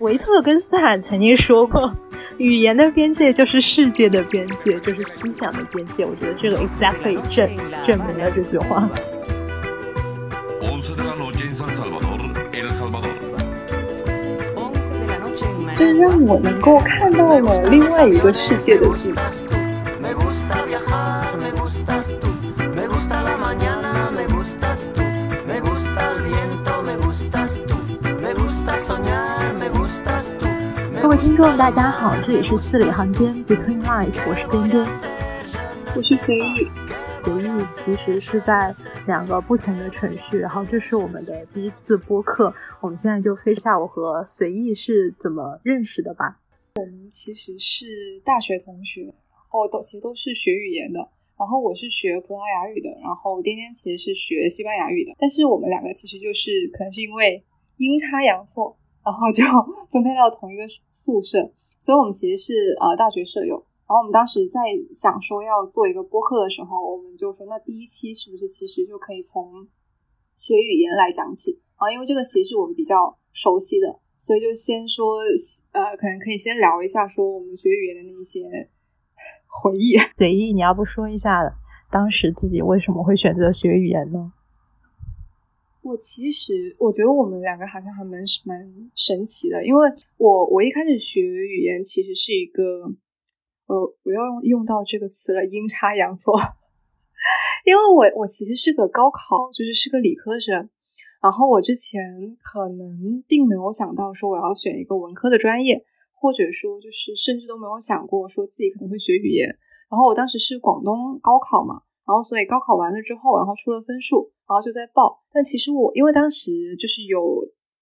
维特根斯坦曾经说过，语言的边界就是世界的边界，就是思想的边界。我觉得这个 exactly 证证明了这句话。就是让我能够看到了另外一个世界的自己。听众，大家好，这里是字里行间 Between Lines，我是边边，我是随意。随意其实是在两个不同的城市，然后这是我们的第一次播客，我们现在就分享下我和随意是怎么认识的吧。我们其实是大学同学，然后都其实都是学语言的，然后我是学葡萄牙语的，然后颠颠其实是学西班牙语的，但是我们两个其实就是可能是因为阴差阳错。然后就 分配到同一个宿舍，所以我们其实是呃大学舍友。然后我们当时在想说要做一个播客的时候，我们就说那第一期是不是其实就可以从学语言来讲起啊？因为这个其实是我们比较熟悉的，所以就先说呃，可能可以先聊一下说我们学语言的那些回忆。随意，你要不说一下当时自己为什么会选择学语言呢？我其实我觉得我们两个好像还蛮蛮神奇的，因为我我一开始学语言其实是一个，呃，我要用用到这个词了，阴差阳错，因为我我其实是个高考就是是个理科生，然后我之前可能并没有想到说我要选一个文科的专业，或者说就是甚至都没有想过说自己可能会学语言，然后我当时是广东高考嘛，然后所以高考完了之后，然后出了分数。然后就在报，但其实我因为当时就是有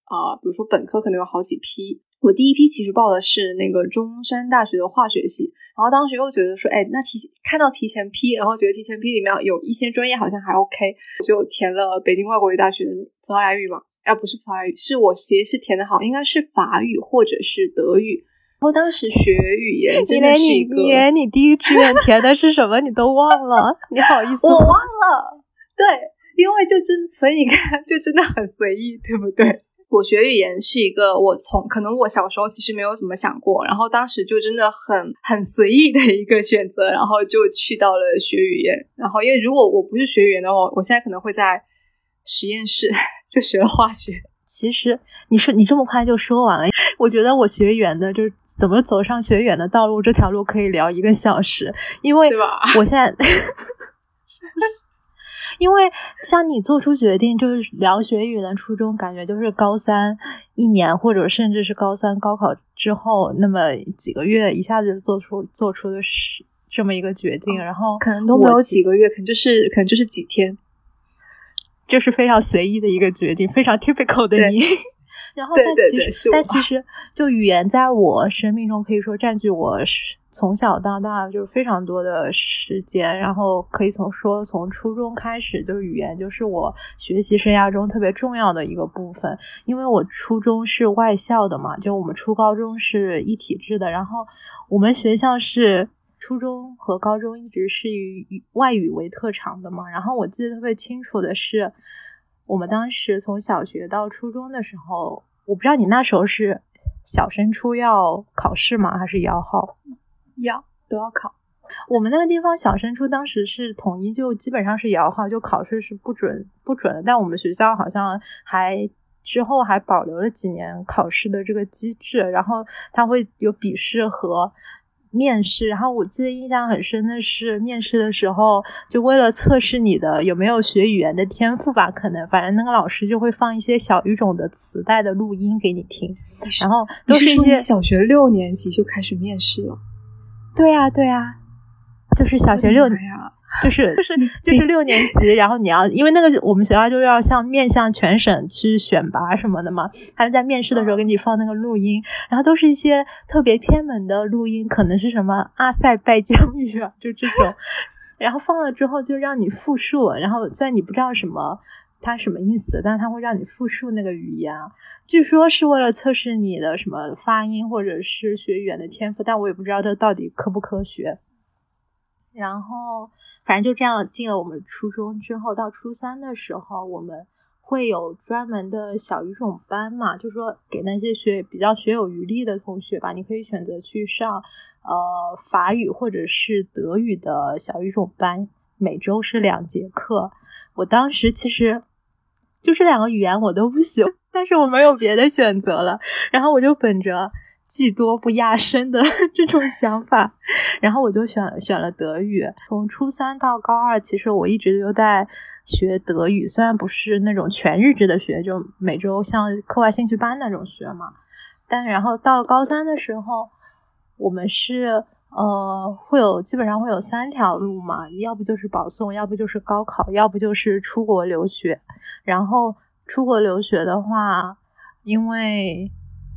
啊，比如说本科可能有好几批，我第一批其实报的是那个中山大学的化学系，然后当时又觉得说，哎，那提看到提前批，然后觉得提前批里面有一些专业好像还 OK，我就填了北京外国语大学的葡萄牙语嘛，啊不是葡萄牙语，是我其实是填的好，应该是法语或者是德语，然后当时学语言真的是一个，你连你第一志愿填的是什么你都忘了，你好意思？我忘了，对。因为就真，所以你看，就真的很随意，对不对？我学语言是一个，我从可能我小时候其实没有怎么想过，然后当时就真的很很随意的一个选择，然后就去到了学语言。然后因为如果我不是学语言的话，我现在可能会在实验室就学了化学。其实你说你这么快就说完了，我觉得我学语言的就是怎么走上学语言的道路这条路可以聊一个小时，因为我现在。因为像你做出决定就是聊学语的初衷，感觉就是高三一年，或者甚至是高三高考之后那么几个月，一下子做出做出的是这么一个决定，然后可能都没有几个月，可能就是可能就是几天，就是非常随意的一个决定，非常 typical 的你。然后，但其实，但其实，就语言在我生命中可以说占据我从小到大就是非常多的时间。然后可以从说从初中开始，就是语言就是我学习生涯中特别重要的一个部分。因为我初中是外校的嘛，就我们初高中是一体制的。然后我们学校是初中和高中一直是以外语为特长的嘛。然后我记得特别清楚的是，我们当时从小学到初中的时候。我不知道你那时候是小升初要考试吗？还是摇号？要都要考。我们那个地方小升初当时是统一，就基本上是摇号，就考试是不准不准的。但我们学校好像还之后还保留了几年考试的这个机制，然后它会有笔试和。面试，然后我记得印象很深的是，面试的时候就为了测试你的有没有学语言的天赋吧，可能反正那个老师就会放一些小语种的磁带的录音给你听，然后都是一些小学六年级就开始面试了。对呀，对呀，就是小学六年呀。就是就是就是六年级，然后你要因为那个我们学校就要向面向全省去选拔什么的嘛，他们在面试的时候给你放那个录音，然后都是一些特别偏门的录音，可能是什么阿塞拜疆语啊，就这种，然后放了之后就让你复述，然后虽然你不知道什么它什么意思，但是他会让你复述那个语言，据说是为了测试你的什么发音或者是学语言的天赋，但我也不知道这到底科不科学，然后。反正就这样进了我们初中之后，到初三的时候，我们会有专门的小语种班嘛，就是说给那些学比较学有余力的同学吧，你可以选择去上呃法语或者是德语的小语种班，每周是两节课。我当时其实就这两个语言我都不行，但是我没有别的选择了，然后我就本着。技多不压身的 这种想法，然后我就选选了德语。从初三到高二，其实我一直都在学德语，虽然不是那种全日制的学，就每周像课外兴趣班那种学嘛。但然后到了高三的时候，我们是呃会有基本上会有三条路嘛，要不就是保送，要不就是高考，要不就是出国留学。然后出国留学的话，因为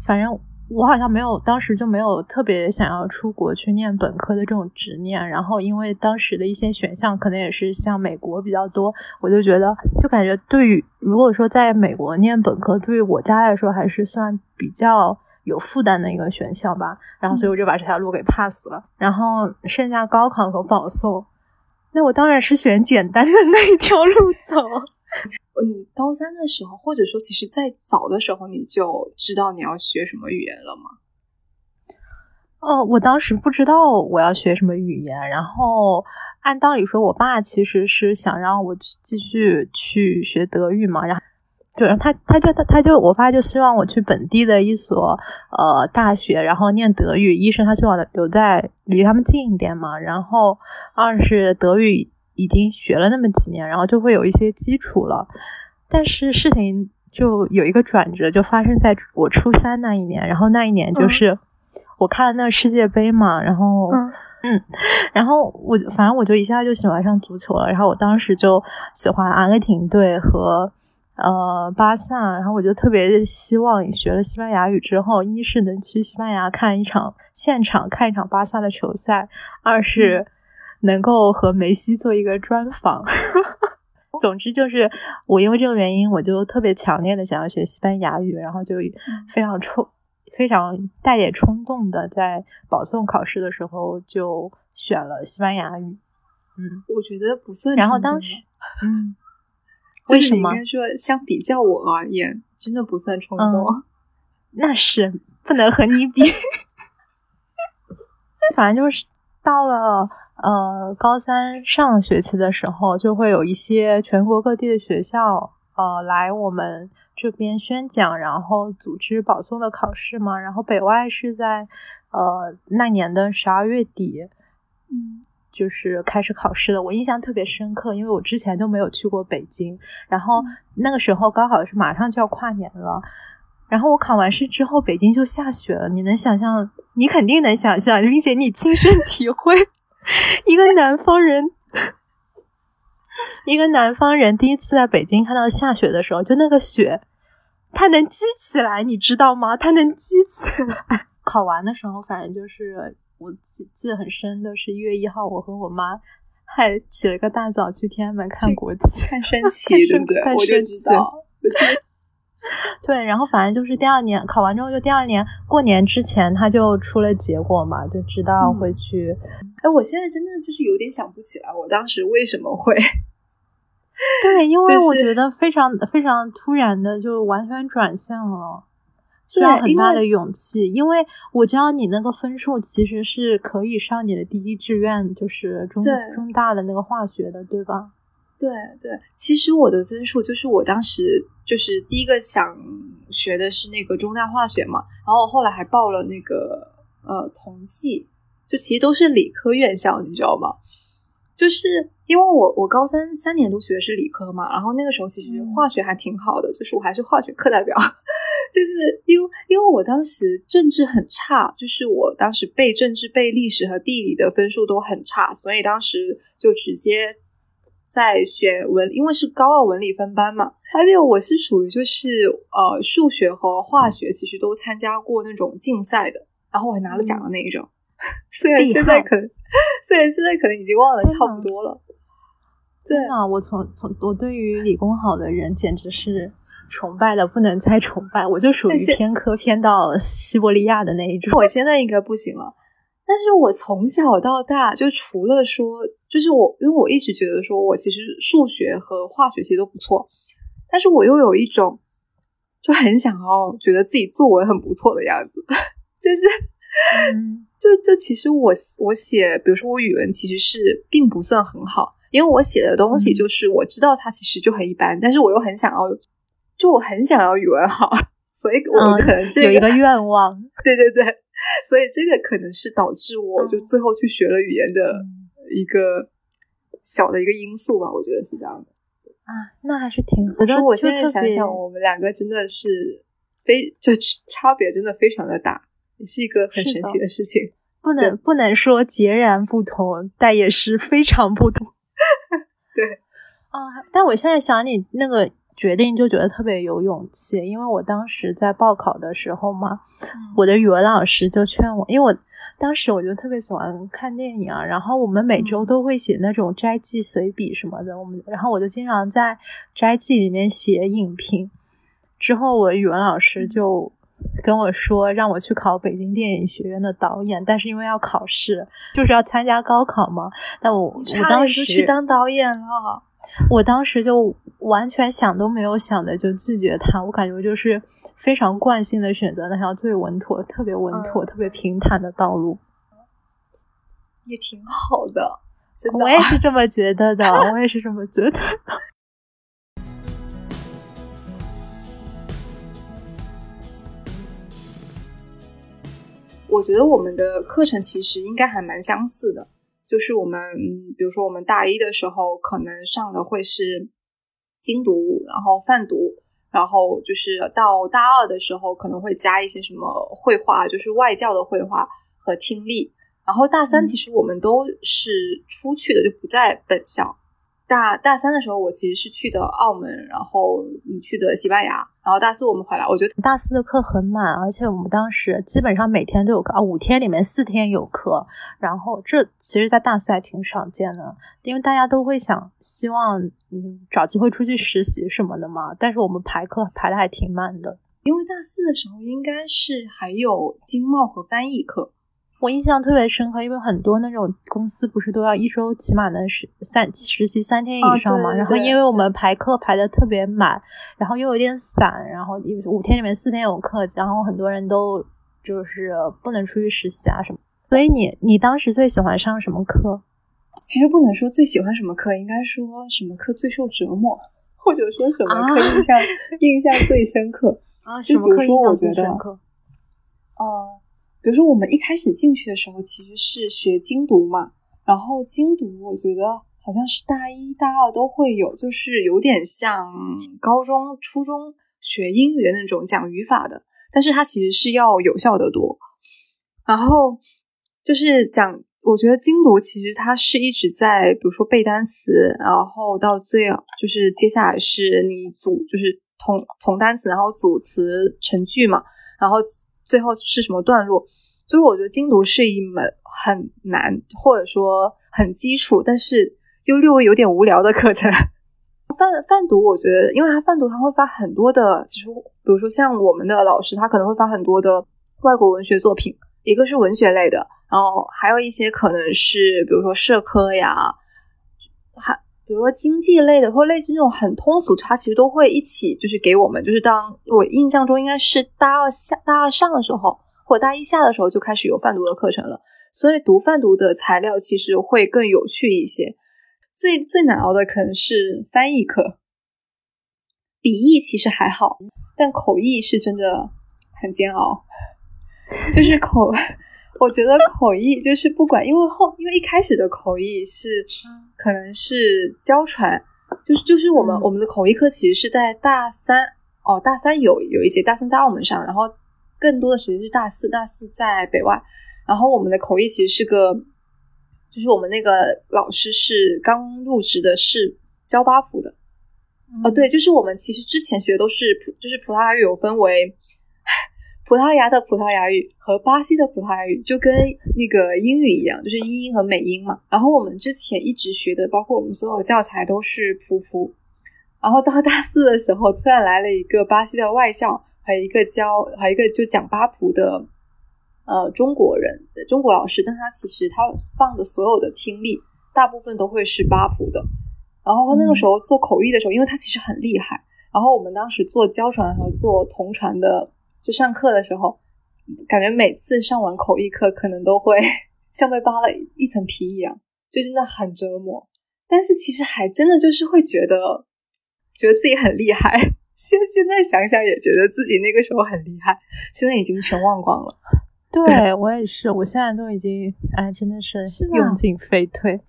反正。我好像没有，当时就没有特别想要出国去念本科的这种执念。然后，因为当时的一些选项可能也是像美国比较多，我就觉得，就感觉对于如果说在美国念本科，对于我家来说还是算比较有负担的一个选项吧。然后，所以我就把这条路给 pass 了。然后，剩下高考和保送，那我当然是选简单的那一条路走。嗯，高三的时候，或者说，其实，在早的时候，你就知道你要学什么语言了吗？哦，我当时不知道我要学什么语言。然后，按道理说，我爸其实是想让我继续去学德语嘛。然后，对，他他就他他就我爸就希望我去本地的一所呃大学，然后念德语。一是他希望留在离他们近一点嘛。然后，二是德语。已经学了那么几年，然后就会有一些基础了。但是事情就有一个转折，就发生在我初三那一年。然后那一年就是我看了那世界杯嘛，然后嗯，然后我反正我就一下就喜欢上足球了。然后我当时就喜欢阿根廷队和呃巴萨，然后我就特别希望学了西班牙语之后，一是能去西班牙看一场现场看一场巴萨的球赛，二是。能够和梅西做一个专访，总之就是我因为这个原因，我就特别强烈的想要学西班牙语，然后就非常冲、非常带点冲动的在保送考试的时候就选了西班牙语。嗯，我觉得不算。然后当时，嗯，为什么？应该说，相比较我而言，真的不算冲动。那是不能和你比。反正就是到了。呃，高三上学期的时候，就会有一些全国各地的学校，呃，来我们这边宣讲，然后组织保送的考试嘛。然后北外是在呃那年的十二月底，嗯，就是开始考试的。我印象特别深刻，因为我之前都没有去过北京。然后那个时候高考是马上就要跨年了，然后我考完试之后，北京就下雪了。你能想象？你肯定能想象，并且你亲身体会。一个南方人，一个南方人第一次在北京看到下雪的时候，就那个雪，它能积起来，你知道吗？它能积起来。考完的时候，反正就是我记记得很深的是一月一号，我和我妈还起了个大早去天安门看国旗、看升 旗，对不对？我就知道。对，然后反正就是第二年考完之后，就第二年过年之前他就出了结果嘛，就知道会去。哎，我现在真的就是有点想不起来，我当时为什么会？对，因 为我觉得非常非常突然的就完全转向了，需要很大的勇气。因为我知道你那个分数其实是可以上你的第一志愿，就是中中大的那个化学的，对吧？对对，其实我的分数就是我当时就是第一个想学的是那个中大化学嘛，然后我后来还报了那个呃同济，就其实都是理科院校，你知道吗？就是因为我我高三三年都学的是理科嘛，然后那个时候其实化学还挺好的，就是我还是化学课代表，就是因为因为我当时政治很差，就是我当时背政治、背历史和地理的分数都很差，所以当时就直接。在选文，因为是高二文理分班嘛，还有我是属于就是呃数学和化学其实都参加过那种竞赛的，然后我还拿了奖的那一种。虽然现在可能，虽然现在可能已经忘了差不多了。对啊，我从从我对于理工好的人简直是崇拜的不能再崇拜，我就属于偏科偏到西伯利亚的那一种。我现在应该不行了。但是我从小到大就除了说，就是我，因为我一直觉得说我其实数学和化学其实都不错，但是我又有一种就很想要觉得自己作文很不错的样子，就是，就就其实我我写，比如说我语文其实是并不算很好，因为我写的东西就是我知道它其实就很一般，但是我又很想要，就我很想要语文好，所以我就可能这有一个愿望，对对对，所以这个可能是导致我就最后去学了语言的一个。小的一个因素吧，我觉得是这样的啊，那还是挺。我说我现在想想，我们两个真的是非就差别真的非常的大，也是一个很神奇的事情。不能不能说截然不同，但也是非常不同。对啊，但我现在想你那个决定，就觉得特别有勇气，因为我当时在报考的时候嘛，我的语文老师就劝我，因为我。当时我就特别喜欢看电影啊，然后我们每周都会写那种摘记随笔什么的，我们然后我就经常在摘记里面写影评。之后我语文老师就跟我说让我去考北京电影学院的导演，但是因为要考试，就是要参加高考嘛。但我我当时去当导演了，我当时就完全想都没有想的就拒绝他，我感觉就是。非常惯性的选择那条最稳妥、特别稳妥、特别平坦的道路，也挺好的。我也是这么觉得的，我也是这么觉得。我觉得我们的课程其实应该还蛮相似的，就是我们，比如说我们大一的时候可能上的会是精读，然后泛读。然后就是到大二的时候，可能会加一些什么绘画，就是外教的绘画和听力。然后大三其实我们都是出去的，就不在本校。大大三的时候，我其实是去的澳门，然后你去的西班牙，然后大四我们回来。我觉得大四的课很满，而且我们当时基本上每天都有课啊，五天里面四天有课。然后这其实，在大四还挺少见的，因为大家都会想希望嗯找机会出去实习什么的嘛。但是我们排课排的还挺满的，因为大四的时候应该是还有经贸和翻译课。我印象特别深刻，因为很多那种公司不是都要一周起码能实三实习三天以上嘛。然后因为我们排课排的特别满，然后又有点散，然后五天里面四天有课，然后很多人都就是不能出去实习啊什么。所以你你当时最喜欢上什么课？其实不能说最喜欢什么课，应该说什么课最受折磨，或者说什么课印象印象最深刻啊？就比如说我觉得，哦。比如说，我们一开始进去的时候，其实是学精读嘛。然后精读，我觉得好像是大一大二都会有，就是有点像高中、初中学英语的那种讲语法的，但是它其实是要有效的多。然后就是讲，我觉得精读其实它是一直在，比如说背单词，然后到最就是接下来是你组，就是从从单词，然后组词成句嘛，然后。最后是什么段落？就是我觉得精读是一门很难，或者说很基础，但是又略微有点无聊的课程。泛泛读，我觉得，因为他泛读他会发很多的，其实比如说像我们的老师，他可能会发很多的外国文学作品，一个是文学类的，然后还有一些可能是比如说社科呀，还。比如说经济类的，或类似那种很通俗，它其实都会一起就是给我们，就是当我印象中应该是大二下、大二上的时候，或大一下的时候就开始有泛读的课程了。所以读泛读的材料其实会更有趣一些。最最难熬的可能是翻译课，笔译其实还好，但口译是真的很煎熬，就是口。我觉得口译就是不管，因为后因为一开始的口译是可能是教传，就是就是我们我们的口译课其实是在大三哦，大三有有一节，大三在澳门上，然后更多的时间是大四，大四在北外，然后我们的口译其实是个，就是我们那个老师是刚入职的，是教八普的，哦对，就是我们其实之前学的都是葡，就是葡萄牙语有分为。葡萄牙的葡萄牙语和巴西的葡萄牙语就跟那个英语一样，就是英音和美音嘛。然后我们之前一直学的，包括我们所有教材都是普普。然后到大四的时候，突然来了一个巴西的外教，还有一个教，还有一个就讲巴普的，呃，中国人，中国老师。但他其实他放的所有的听力，大部分都会是巴普的。然后那个时候做口译的时候，因为他其实很厉害。然后我们当时做交传和做同传的，就上课的时候，感觉每次上完口译课，可能都会 像被扒了一层皮一样，就真的很折磨。但是其实还真的就是会觉得，觉得自己很厉害。现现在想想也觉得自己那个时候很厉害，现在已经全忘光了。对我也是，我现在都已经哎，真的是用尽废退。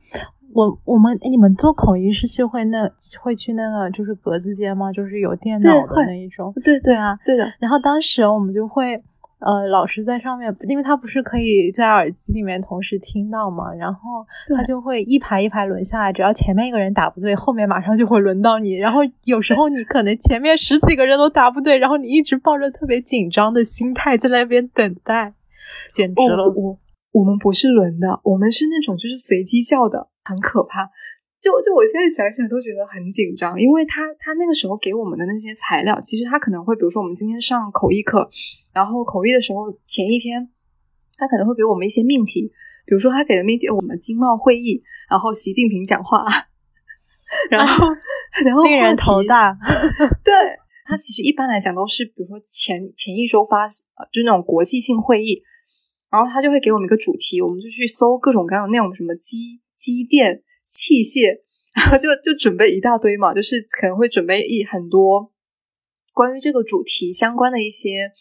我我们你们做口译是去会那会去那个就是格子间吗？就是有电脑的那一种。对对啊，对的。然后当时我们就会呃，老师在上面，因为他不是可以在耳机里面同时听到嘛，然后他就会一排一排轮下来，只要前面一个人答不对，后面马上就会轮到你。然后有时候你可能前面十几个人都答不对，然后你一直抱着特别紧张的心态在那边等待，简直了。我我们不是轮的，我们是那种就是随机叫的。很可怕，就就我现在想想都觉得很紧张，因为他他那个时候给我们的那些材料，其实他可能会，比如说我们今天上口译课，然后口译的时候前一天，他可能会给我们一些命题，比如说他给的命题，我们经贸会议，然后习近平讲话，然后然后 令人头大，对他其实一般来讲都是，比如说前前一周发，就那种国际性会议，然后他就会给我们一个主题，我们就去搜各种各样的内容，什么机。机电器械，然后就就准备一大堆嘛，就是可能会准备一很多关于这个主题相关的一些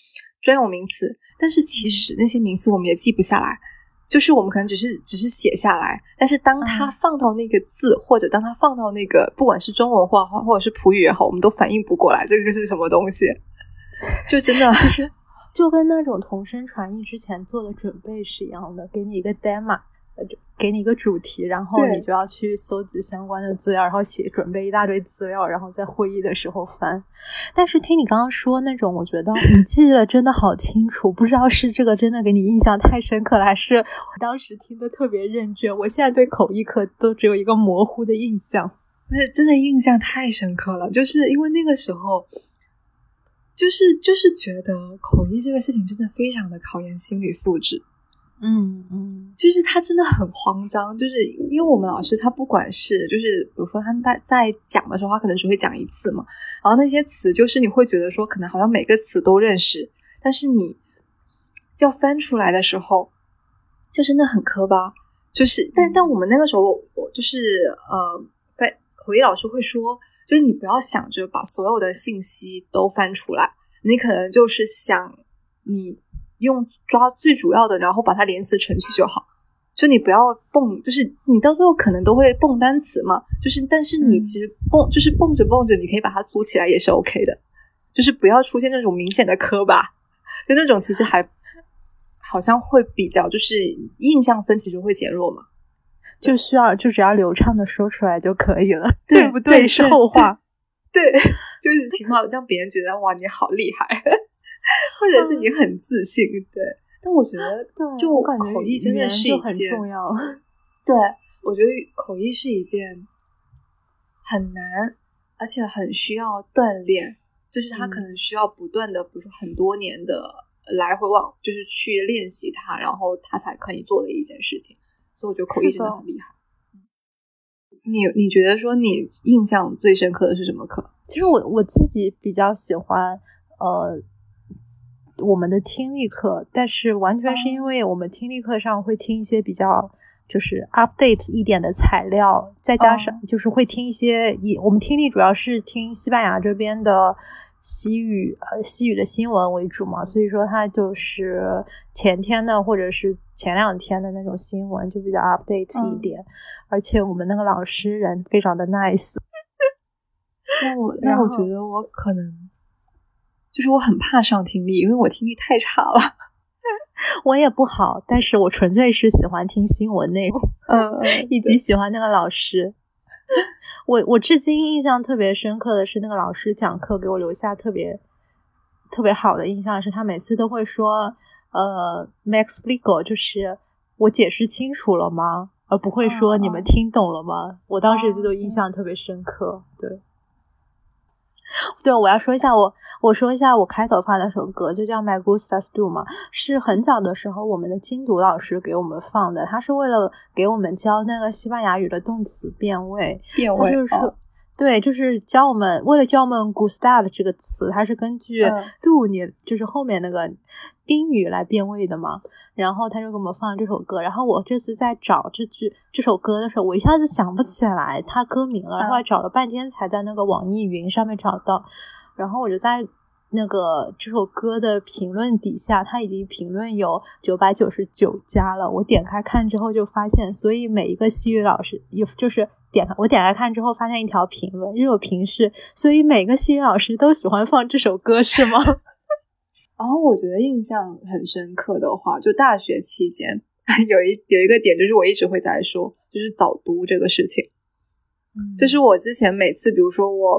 专有名词，但是其实那些名词我们也记不下来，就是我们可能只是只是写下来，但是当它放到那个字，或者当它放到那个不管是中文话或者是普语也好，我们都反应不过来这个是什么东西，就真的其实就跟那种同声传译之前做的准备是一样的，给你一个 demo。给你一个主题，然后你就要去搜集相关的资料，然后写准备一大堆资料，然后在会议的时候翻。但是听你刚刚说那种，我觉得 你记得真的好清楚，不知道是这个真的给你印象太深刻了，还是我当时听的特别认真。我现在对口译课都只有一个模糊的印象，不是真的印象太深刻了，就是因为那个时候，就是就是觉得口译这个事情真的非常的考验心理素质。嗯嗯，就是他真的很慌张，就是因为我们老师他不管是就是比如说他在在讲的时候，他可能只会讲一次嘛，然后那些词就是你会觉得说可能好像每个词都认识，但是你要翻出来的时候，就真的很磕巴。就是但但我们那个时候我就是呃，翻口译老师会说，就是你不要想着把所有的信息都翻出来，你可能就是想你。用抓最主要的，然后把它连词成句就好。就你不要蹦，就是你到最后可能都会蹦单词嘛。就是，但是你其实蹦，就是蹦着蹦着，你可以把它组起来也是 OK 的。就是不要出现那种明显的磕巴，就那种其实还好像会比较，就是印象分其实会减弱嘛。就需要就只要流畅的说出来就可以了，对不对？是后话。对，就是起码让别人觉得哇，你好厉害。或者是你很自信，对，但我觉得就口译真的是一件重要。对，我觉得口译是一件很难，而且很需要锻炼，就是他可能需要不断的，比如说很多年的来回往，就是去练习它，然后他才可以做的一件事情。所以我觉得口译真的很厉害。你你觉得说你印象最深刻的是什么课？其实我我自己比较喜欢，呃。我们的听力课，但是完全是因为我们听力课上会听一些比较就是 update 一点的材料，再加上就是会听一些以我们听力主要是听西班牙这边的西语呃西语的新闻为主嘛，所以说它就是前天的或者是前两天的那种新闻就比较 update 一点，而且我们那个老师人非常的 nice。那我那我觉得我可能。就是我很怕上听力，因为我听力太差了。我也不好，但是我纯粹是喜欢听新闻内容，嗯，以及喜欢那个老师。我我至今印象特别深刻的是那个老师讲课给我留下特别特别好的印象，是他每次都会说呃，Max Legal，就是我解释清楚了吗？而不会说你们听懂了吗？我当时就印象特别深刻，对。对，我要说一下我，我说一下我开头放那首歌，就叫《My Gusta Do》嘛，是很早的时候我们的精读老师给我们放的，他是为了给我们教那个西班牙语的动词变位，变位，就是说，对，就是教我们，为了教我们 Gustav 这个词，它是根据 do 你就是后面那个宾语来变位的嘛。然后他就给我们放这首歌，然后我这次在找这句这首歌的时候，我一下子想不起来它歌名了，后来找了半天才在那个网易云上面找到，然后我就在那个这首歌的评论底下，他已经评论有九百九十九加了，我点开看之后就发现，所以每一个西语老师有就是点开我点开看之后发现一条评论热评是，所以每个西语老师都喜欢放这首歌是吗？然后我觉得印象很深刻的话，就大学期间 有一有一个点，就是我一直会在说，就是早读这个事情。嗯，就是我之前每次，比如说我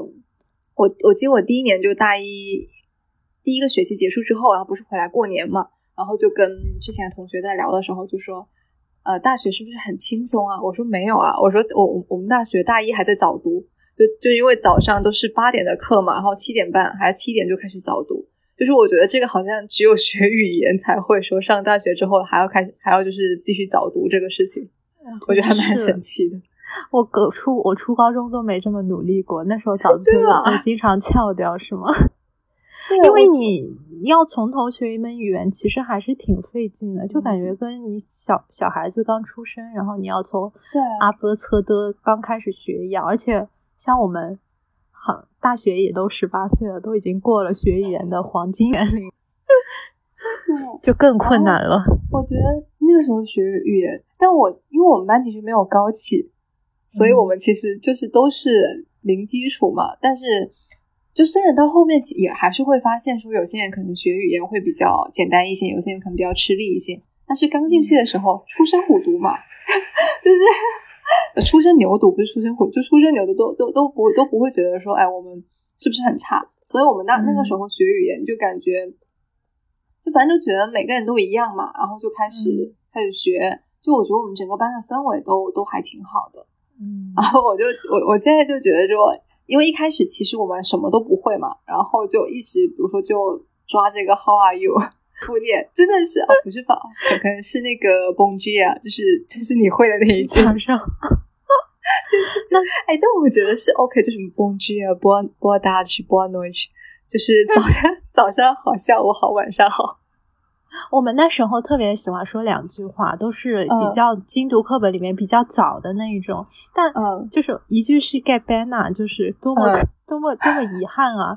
我我记得我第一年就大一第一个学期结束之后，然后不是回来过年嘛，然后就跟之前同学在聊的时候就说，呃，大学是不是很轻松啊？我说没有啊，我说我我们大学大一还在早读，就就因为早上都是八点的课嘛，然后七点半还是七点就开始早读。就是我觉得这个好像只有学语言才会说上大学之后还要开始还要就是继续早读这个事情，我觉得还蛮神奇的。我高初我初高中都没这么努力过，那时候早自习我经常翘掉，是吗？因为你要从头学一门语言，其实还是挺费劲的，就感觉跟你小小孩子刚出生，然后你要从阿波测的刚开始学一样，而且像我们。好，大学也都十八岁了，都已经过了学语言的黄金年龄，就更困难了。我觉得那个时候学语言，但我因为我们班其实没有高起，所以我们其实就是都是零基础嘛。但是，就虽然到后面也还是会发现说，有些人可能学语言会比较简单一些，有些人可能比较吃力一些。但是刚进去的时候，初生虎犊嘛，就是。出生牛犊不是出生虎，就出生牛犊都都都不都不会觉得说，哎，我们是不是很差？所以我们那那个时候学语言就感觉，就反正就觉得每个人都一样嘛，然后就开始开始学。就我觉得我们整个班的氛围都都还挺好的。嗯，然后我就我我现在就觉得说，因为一开始其实我们什么都不会嘛，然后就一直比如说就抓这个 How are you？铺垫真的是哦，不是法，可可能是那个 Bonjour，就是就是你会的那一句。早上，那哎，但我觉得是 OK，就是 Bonjour，Bon Bon d a c h Bon Noche，就是早上早上好，下午好，晚上好。我们那时候特别喜欢说两句话，都是比较精读课本里面比较早的那一种，但嗯，就是一句是 Get Banana，就是多么多么多么遗憾啊。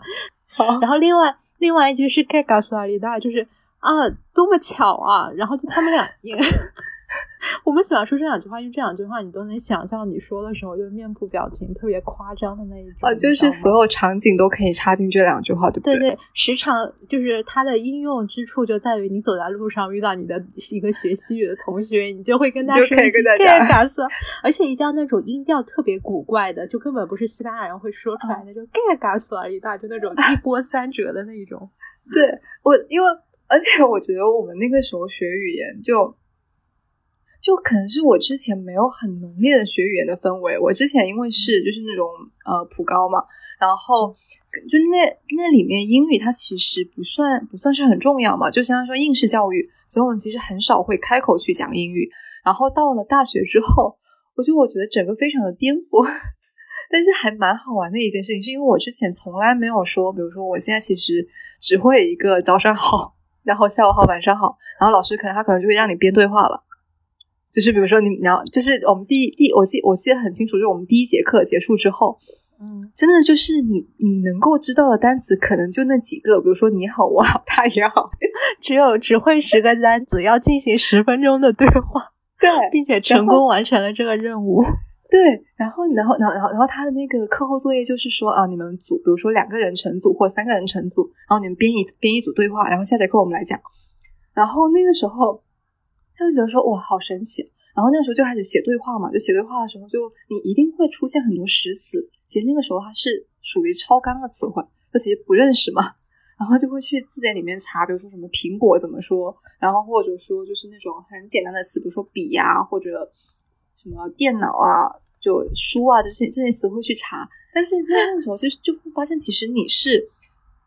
然后另外另外一句是 Get Casualidad，就是。啊，多么巧啊！然后就他们俩 我们喜欢说这两句话，因为这两句话你都能想象，你说的时候就是面部表情特别夸张的那一种。啊，就是所有场景都可以插进这两句话，对不对？对对，时常就是它的应用之处就在于，你走在路上遇到你的一个学西语的同学，你就会跟他说可以跟他讲，而且一定要那种音调特别古怪的，就根本不是西班牙人会说出来的，就盖嘎斯而已，大就那种一波三折的那一种。对我，因为。而且我觉得我们那个时候学语言，就就可能是我之前没有很浓烈的学语言的氛围。我之前因为是就是那种呃普高嘛，然后就那那里面英语它其实不算不算是很重要嘛，就相当于说应试教育，所以我们其实很少会开口去讲英语。然后到了大学之后，我就我觉得整个非常的颠覆，但是还蛮好玩的一件事情，是因为我之前从来没有说，比如说我现在其实只会一个早上好。然后下午好，晚上好。然后老师可能他可能就会让你编对话了，就是比如说你你要就是我们第第我记我记得很清楚，就是我们第一节课结束之后，嗯，真的就是你你能够知道的单词可能就那几个，比如说你好，我好，他也好，只有只会十个单词，要进行十分钟的对话，对，并且成功完成了这个任务。对，然后，然后，然后，然后，然后他的那个课后作业就是说啊，你们组，比如说两个人成组或三个人成组，然后你们编一编一组对话，然后下节课我们来讲。然后那个时候他就觉得说哇，好神奇。然后那个时候就开始写对话嘛，就写对话的时候，就你一定会出现很多实词。其实那个时候它是属于超纲的词汇，就其实不认识嘛，然后就会去字典里面查，比如说什么苹果怎么说，然后或者说就是那种很简单的词，比如说笔呀，或者什么电脑啊。就书啊，这些这些词汇去查，但是那个时候其实就会发现，其实你是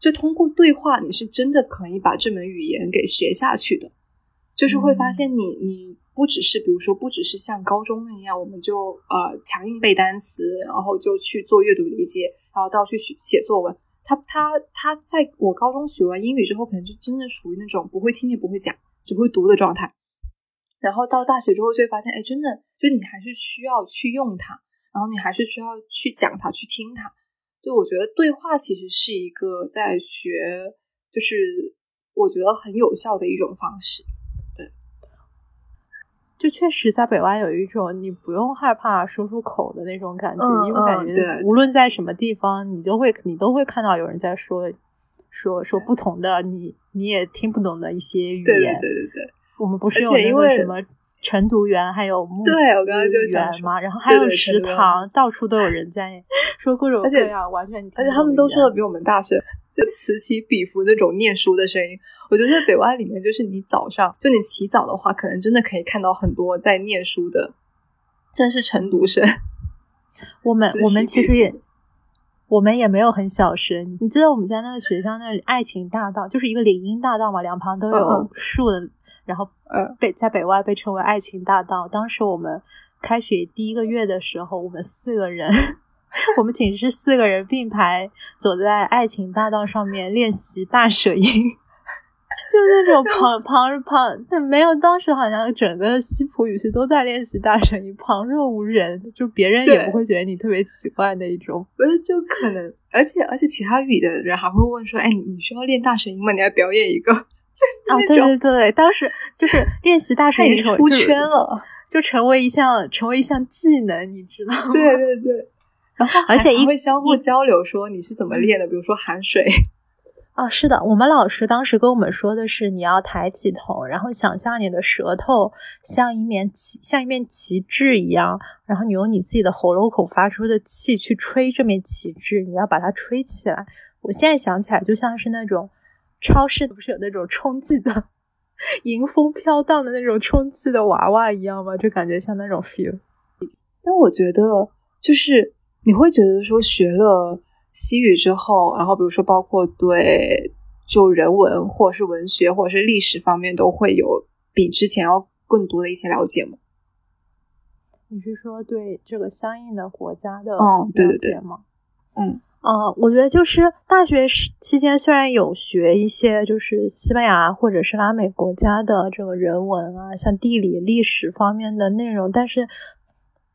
就通过对话，你是真的可以把这门语言给学下去的。就是会发现，你你不只是比如说不只是像高中那样，我们就呃强硬背单词，然后就去做阅读理解，然后到去写作文。他他他在我高中学完英语之后，可能就真正属于那种不会听也不会讲，只会读的状态。然后到大学之后，就会发现，哎，真的，就你还是需要去用它，然后你还是需要去讲它，去听它。就我觉得对话其实是一个在学，就是我觉得很有效的一种方式。对就确实，在北外有一种你不用害怕说出口的那种感觉，因为感觉无论在什么地方，你都会你都会看到有人在说说说不同的你你也听不懂的一些语言。对对对对对，我们不是有那个什么晨读员，还有对我刚刚就员嘛？然后还有食堂，到处都有人在说各种各样完全，而且他们都说的比我们大声。就此起彼伏那种念书的声音，我觉得在北外里面，就是你早上就你起早的话，可能真的可以看到很多在念书的，真是晨读生。我们我们其实也，我们也没有很小声。你记得我们在那个学校那里爱情大道，就是一个林荫大道嘛，两旁都有树的，然后呃被在北外被称为爱情大道。当时我们开学第一个月的时候，我们四个人。我们寝室四个人并排走在爱情大道上面练习大舌音，就那种旁旁旁，但没有。当时好像整个西普语系都在练习大舌音，旁若无人，就别人也不会觉得你特别奇怪那一种。不是，就可能，而且而且其他语的人还会问说：“哎，你你需要练大舌音吗？你来表演一个。” 就啊，对对对，当时就是练习大舌音出圈了，就成为一项成为一项技能，你知道吗？对对对。然后，而且会相互交流，说你是怎么练的？比如说含水。啊，是的，我们老师当时跟我们说的是，你要抬起头，然后想象你的舌头像一面旗，像一面旗帜一样，然后你用你自己的喉咙口发出的气去吹这面旗帜，你要把它吹起来。我现在想起来，就像是那种超市不是有那种充气的迎风飘荡的那种充气的娃娃一样吗？就感觉像那种 feel。但我觉得就是。你会觉得说学了西语之后，然后比如说包括对就人文或者是文学或者是历史方面，都会有比之前要更多的一些了解吗？你是说对这个相应的国家的嗯，对对对吗？嗯呃，我觉得就是大学期间虽然有学一些就是西班牙或者是拉美国家的这个人文啊，像地理历史方面的内容，但是。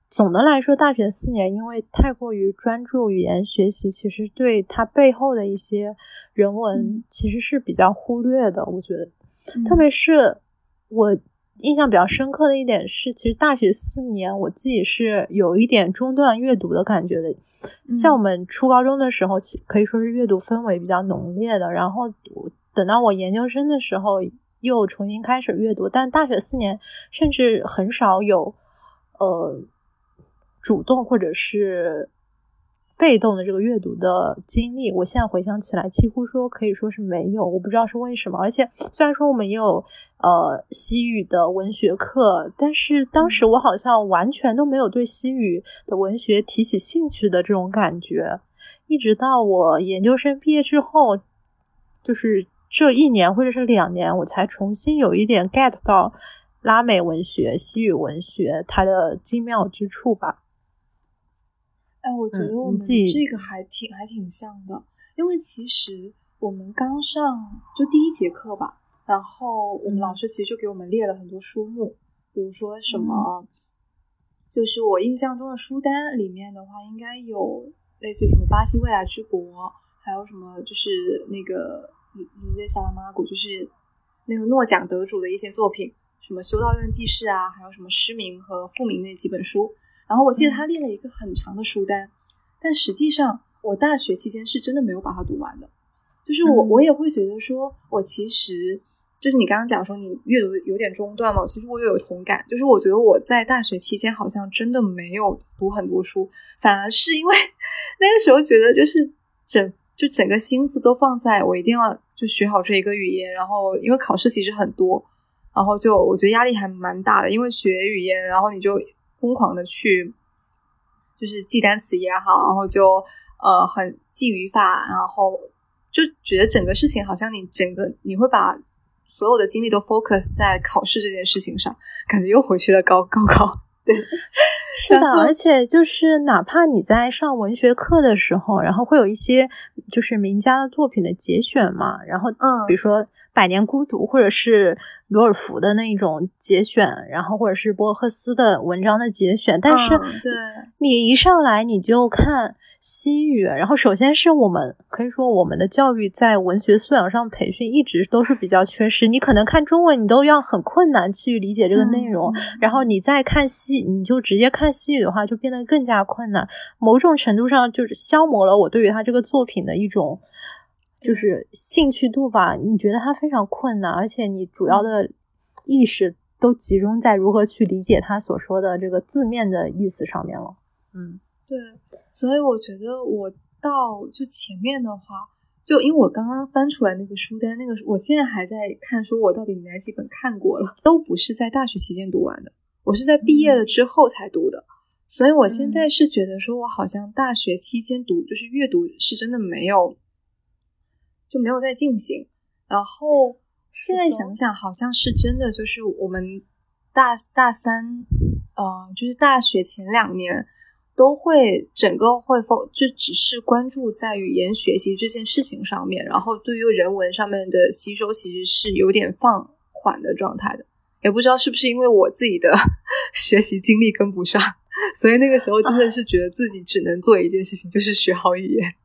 总的来说，大学四年因为太过于专注语言学习，其实对它背后的一些人文其实是比较忽略的。我觉得，特别是我印象比较深刻的一点是，其实大学四年我自己是有一点中断阅读的感觉的。像我们初高中的时候，其可以说是阅读氛围比较浓烈的。然后等到我研究生的时候，又重新开始阅读。但大学四年甚至很少有，呃。主动或者是被动的这个阅读的经历，我现在回想起来，几乎说可以说是没有。我不知道是为什么。而且虽然说我们也有呃西语的文学课，但是当时我好像完全都没有对西语的文学提起兴趣的这种感觉。一直到我研究生毕业之后，就是这一年或者是两年，我才重新有一点 get 到拉美文学、西语文学它的精妙之处吧。哎，我觉得我们这个还挺还挺像的，因为其实我们刚上就第一节课吧，然后我们老师其实就给我们列了很多书目，比如说什么，就是我印象中的书单里面的话，应该有类似于什么《巴西未来之国》，还有什么就是那个《鲁鲁萨拉玛古》，就是那个诺奖得主的一些作品，什么《修道院记事》啊，还有什么《失明》和《复明》那几本书。然后我记得他列了一个很长的书单，但实际上我大学期间是真的没有把它读完的。就是我我也会觉得说，我其实就是你刚刚讲说你阅读有点中断嘛，其实我也有同感。就是我觉得我在大学期间好像真的没有读很多书，反而是因为 那个时候觉得就是整就整个心思都放在我一定要就学好这一个语言，然后因为考试其实很多，然后就我觉得压力还蛮大的，因为学语言，然后你就。疯狂的去，就是记单词也好，然后就呃很记语法，然后就觉得整个事情好像你整个你会把所有的精力都 focus 在考试这件事情上，感觉又回去了高 高考。对，是的，而且就是哪怕你在上文学课的时候，然后会有一些就是名家的作品的节选嘛，然后嗯，比如说《百年孤独》或者是罗尔福的那种节选，然后或者是博尔赫斯的文章的节选，但是对你一上来你就看。西语，然后首先是我们可以说我们的教育在文学素养上培训一直都是比较缺失。你可能看中文，你都要很困难去理解这个内容，然后你再看西，你就直接看西语的话，就变得更加困难。某种程度上就是消磨了我对于他这个作品的一种就是兴趣度吧。你觉得它非常困难，而且你主要的意识都集中在如何去理解他所说的这个字面的意思上面了。嗯。对，所以我觉得我到就前面的话，就因为我刚刚翻出来那个书单，那个我现在还在看，说我到底哪几本看过了，都不是在大学期间读完的，我是在毕业了之后才读的。所以我现在是觉得说，我好像大学期间读就是阅读是真的没有，就没有再进行。然后现在想想，好像是真的，就是我们大大三，呃，就是大学前两年。都会整个会否就只是关注在语言学习这件事情上面，然后对于人文上面的吸收其实是有点放缓的状态的，也不知道是不是因为我自己的 学习经历跟不上，所以那个时候真的是觉得自己只能做一件事情，就是学好语言。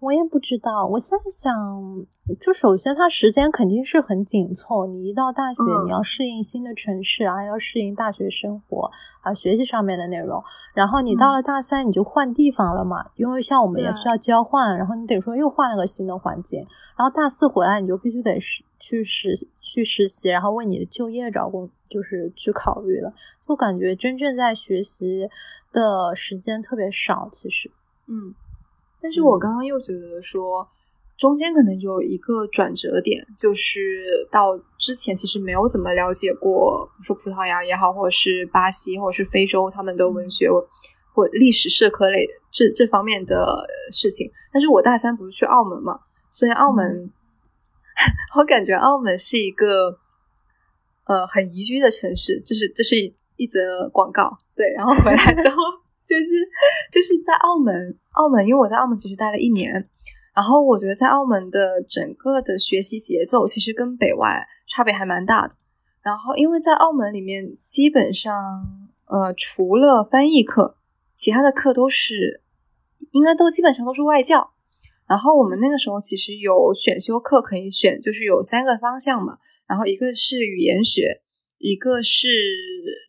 我也不知道，我现在想，就首先它时间肯定是很紧凑。你一到大学，你要适应新的城市啊，要适应大学生活啊，学习上面的内容。然后你到了大三，你就换地方了嘛，因为像我们也需要交换，然后你等于说又换了个新的环境。然后大四回来，你就必须得实去实去实习，然后为你的就业找工就是去考虑了。就感觉真正在学习的时间特别少，其实，嗯。但是我刚刚又觉得说，中间可能有一个转折点，就是到之前其实没有怎么了解过，说葡萄牙也好，或者是巴西，或者是非洲他们的文学或历史社科类这这方面的事情。但是我大三不是去澳门嘛，所以澳门，我感觉澳门是一个呃很宜居的城市，就是这是一则广告，对，然后回来之后。就是就是在澳门，澳门，因为我在澳门其实待了一年，然后我觉得在澳门的整个的学习节奏其实跟北外差别还蛮大的。然后因为在澳门里面，基本上呃除了翻译课，其他的课都是应该都基本上都是外教。然后我们那个时候其实有选修课可以选，就是有三个方向嘛，然后一个是语言学，一个是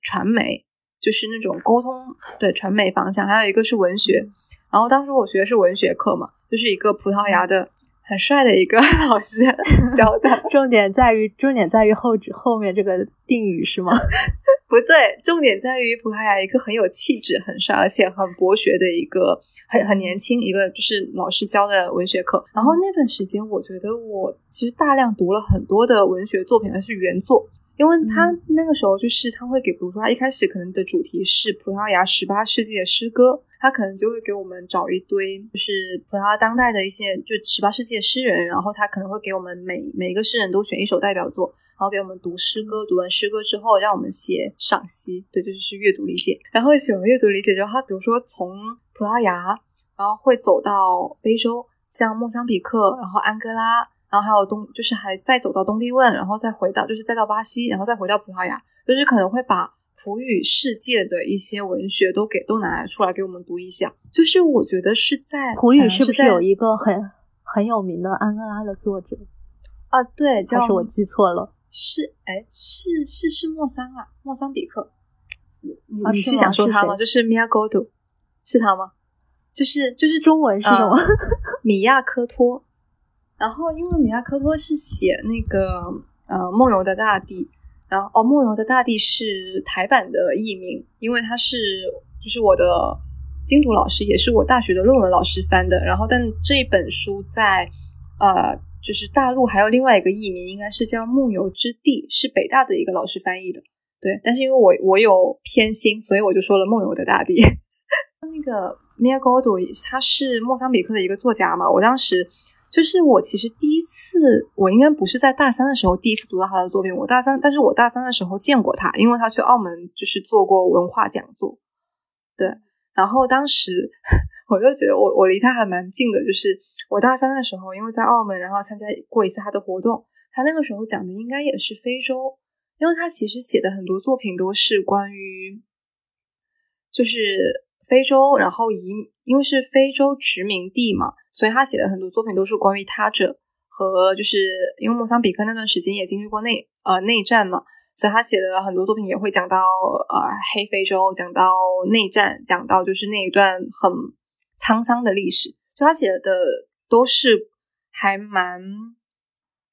传媒。就是那种沟通对传媒方向，还有一个是文学。然后当时我学的是文学课嘛，就是一个葡萄牙的很帅的一个 老师 教的。重点在于重点在于后指后面这个定语是吗？不对，重点在于葡萄牙一个很有气质、很帅而且很博学的一个很很年轻一个就是老师教的文学课。然后那段时间，我觉得我其实大量读了很多的文学作品，而是原作。因为他那个时候就是他会给，比如说他一开始可能的主题是葡萄牙十八世纪的诗歌，他可能就会给我们找一堆就是葡萄牙当代的一些就十八世纪的诗人，然后他可能会给我们每每一个诗人都选一首代表作，然后给我们读诗歌，读完诗歌之后让我们写赏析，对，这就是阅读理解。然后写完阅读理解之后，他比如说从葡萄牙，然后会走到非洲，像莫桑比克，然后安哥拉。然后还有东，就是还再走到东帝汶，然后再回到，就是再到巴西，然后再回到葡萄牙，就是可能会把葡语世界的一些文学都给都拿出来给我们读一下。就是我觉得是在葡语是不是有一个很很有名的安哥拉的作者啊？对，叫是我记错了，是哎是是是莫桑啊，莫桑比克。你你是想说他吗？就是米亚戈杜，是他吗？就是就是中文是什么？米亚科托。然后，因为米亚科托是写那个呃《梦游的大地》，然后哦，《梦游的大地》是台版的译名，因为他是就是我的精读老师，也是我大学的论文老师翻的。然后，但这本书在呃就是大陆还有另外一个译名，应该是叫《梦游之地》，是北大的一个老师翻译的。对，但是因为我我有偏心，所以我就说了《梦游的大地》。那个米亚戈多，他是莫桑比克的一个作家嘛，我当时。就是我其实第一次，我应该不是在大三的时候第一次读到他的作品，我大三，但是我大三的时候见过他，因为他去澳门就是做过文化讲座，对，然后当时 我就觉得我我离他还蛮近的，就是我大三的时候，因为在澳门，然后参加过一次他的活动，他那个时候讲的应该也是非洲，因为他其实写的很多作品都是关于，就是非洲，然后移，因为是非洲殖民地嘛。所以他写的很多作品都是关于他者和，就是因为莫桑比克那段时间也经历过内呃内战嘛，所以他写的很多作品也会讲到呃黑非洲，讲到内战，讲到就是那一段很沧桑的历史。就他写的都是还蛮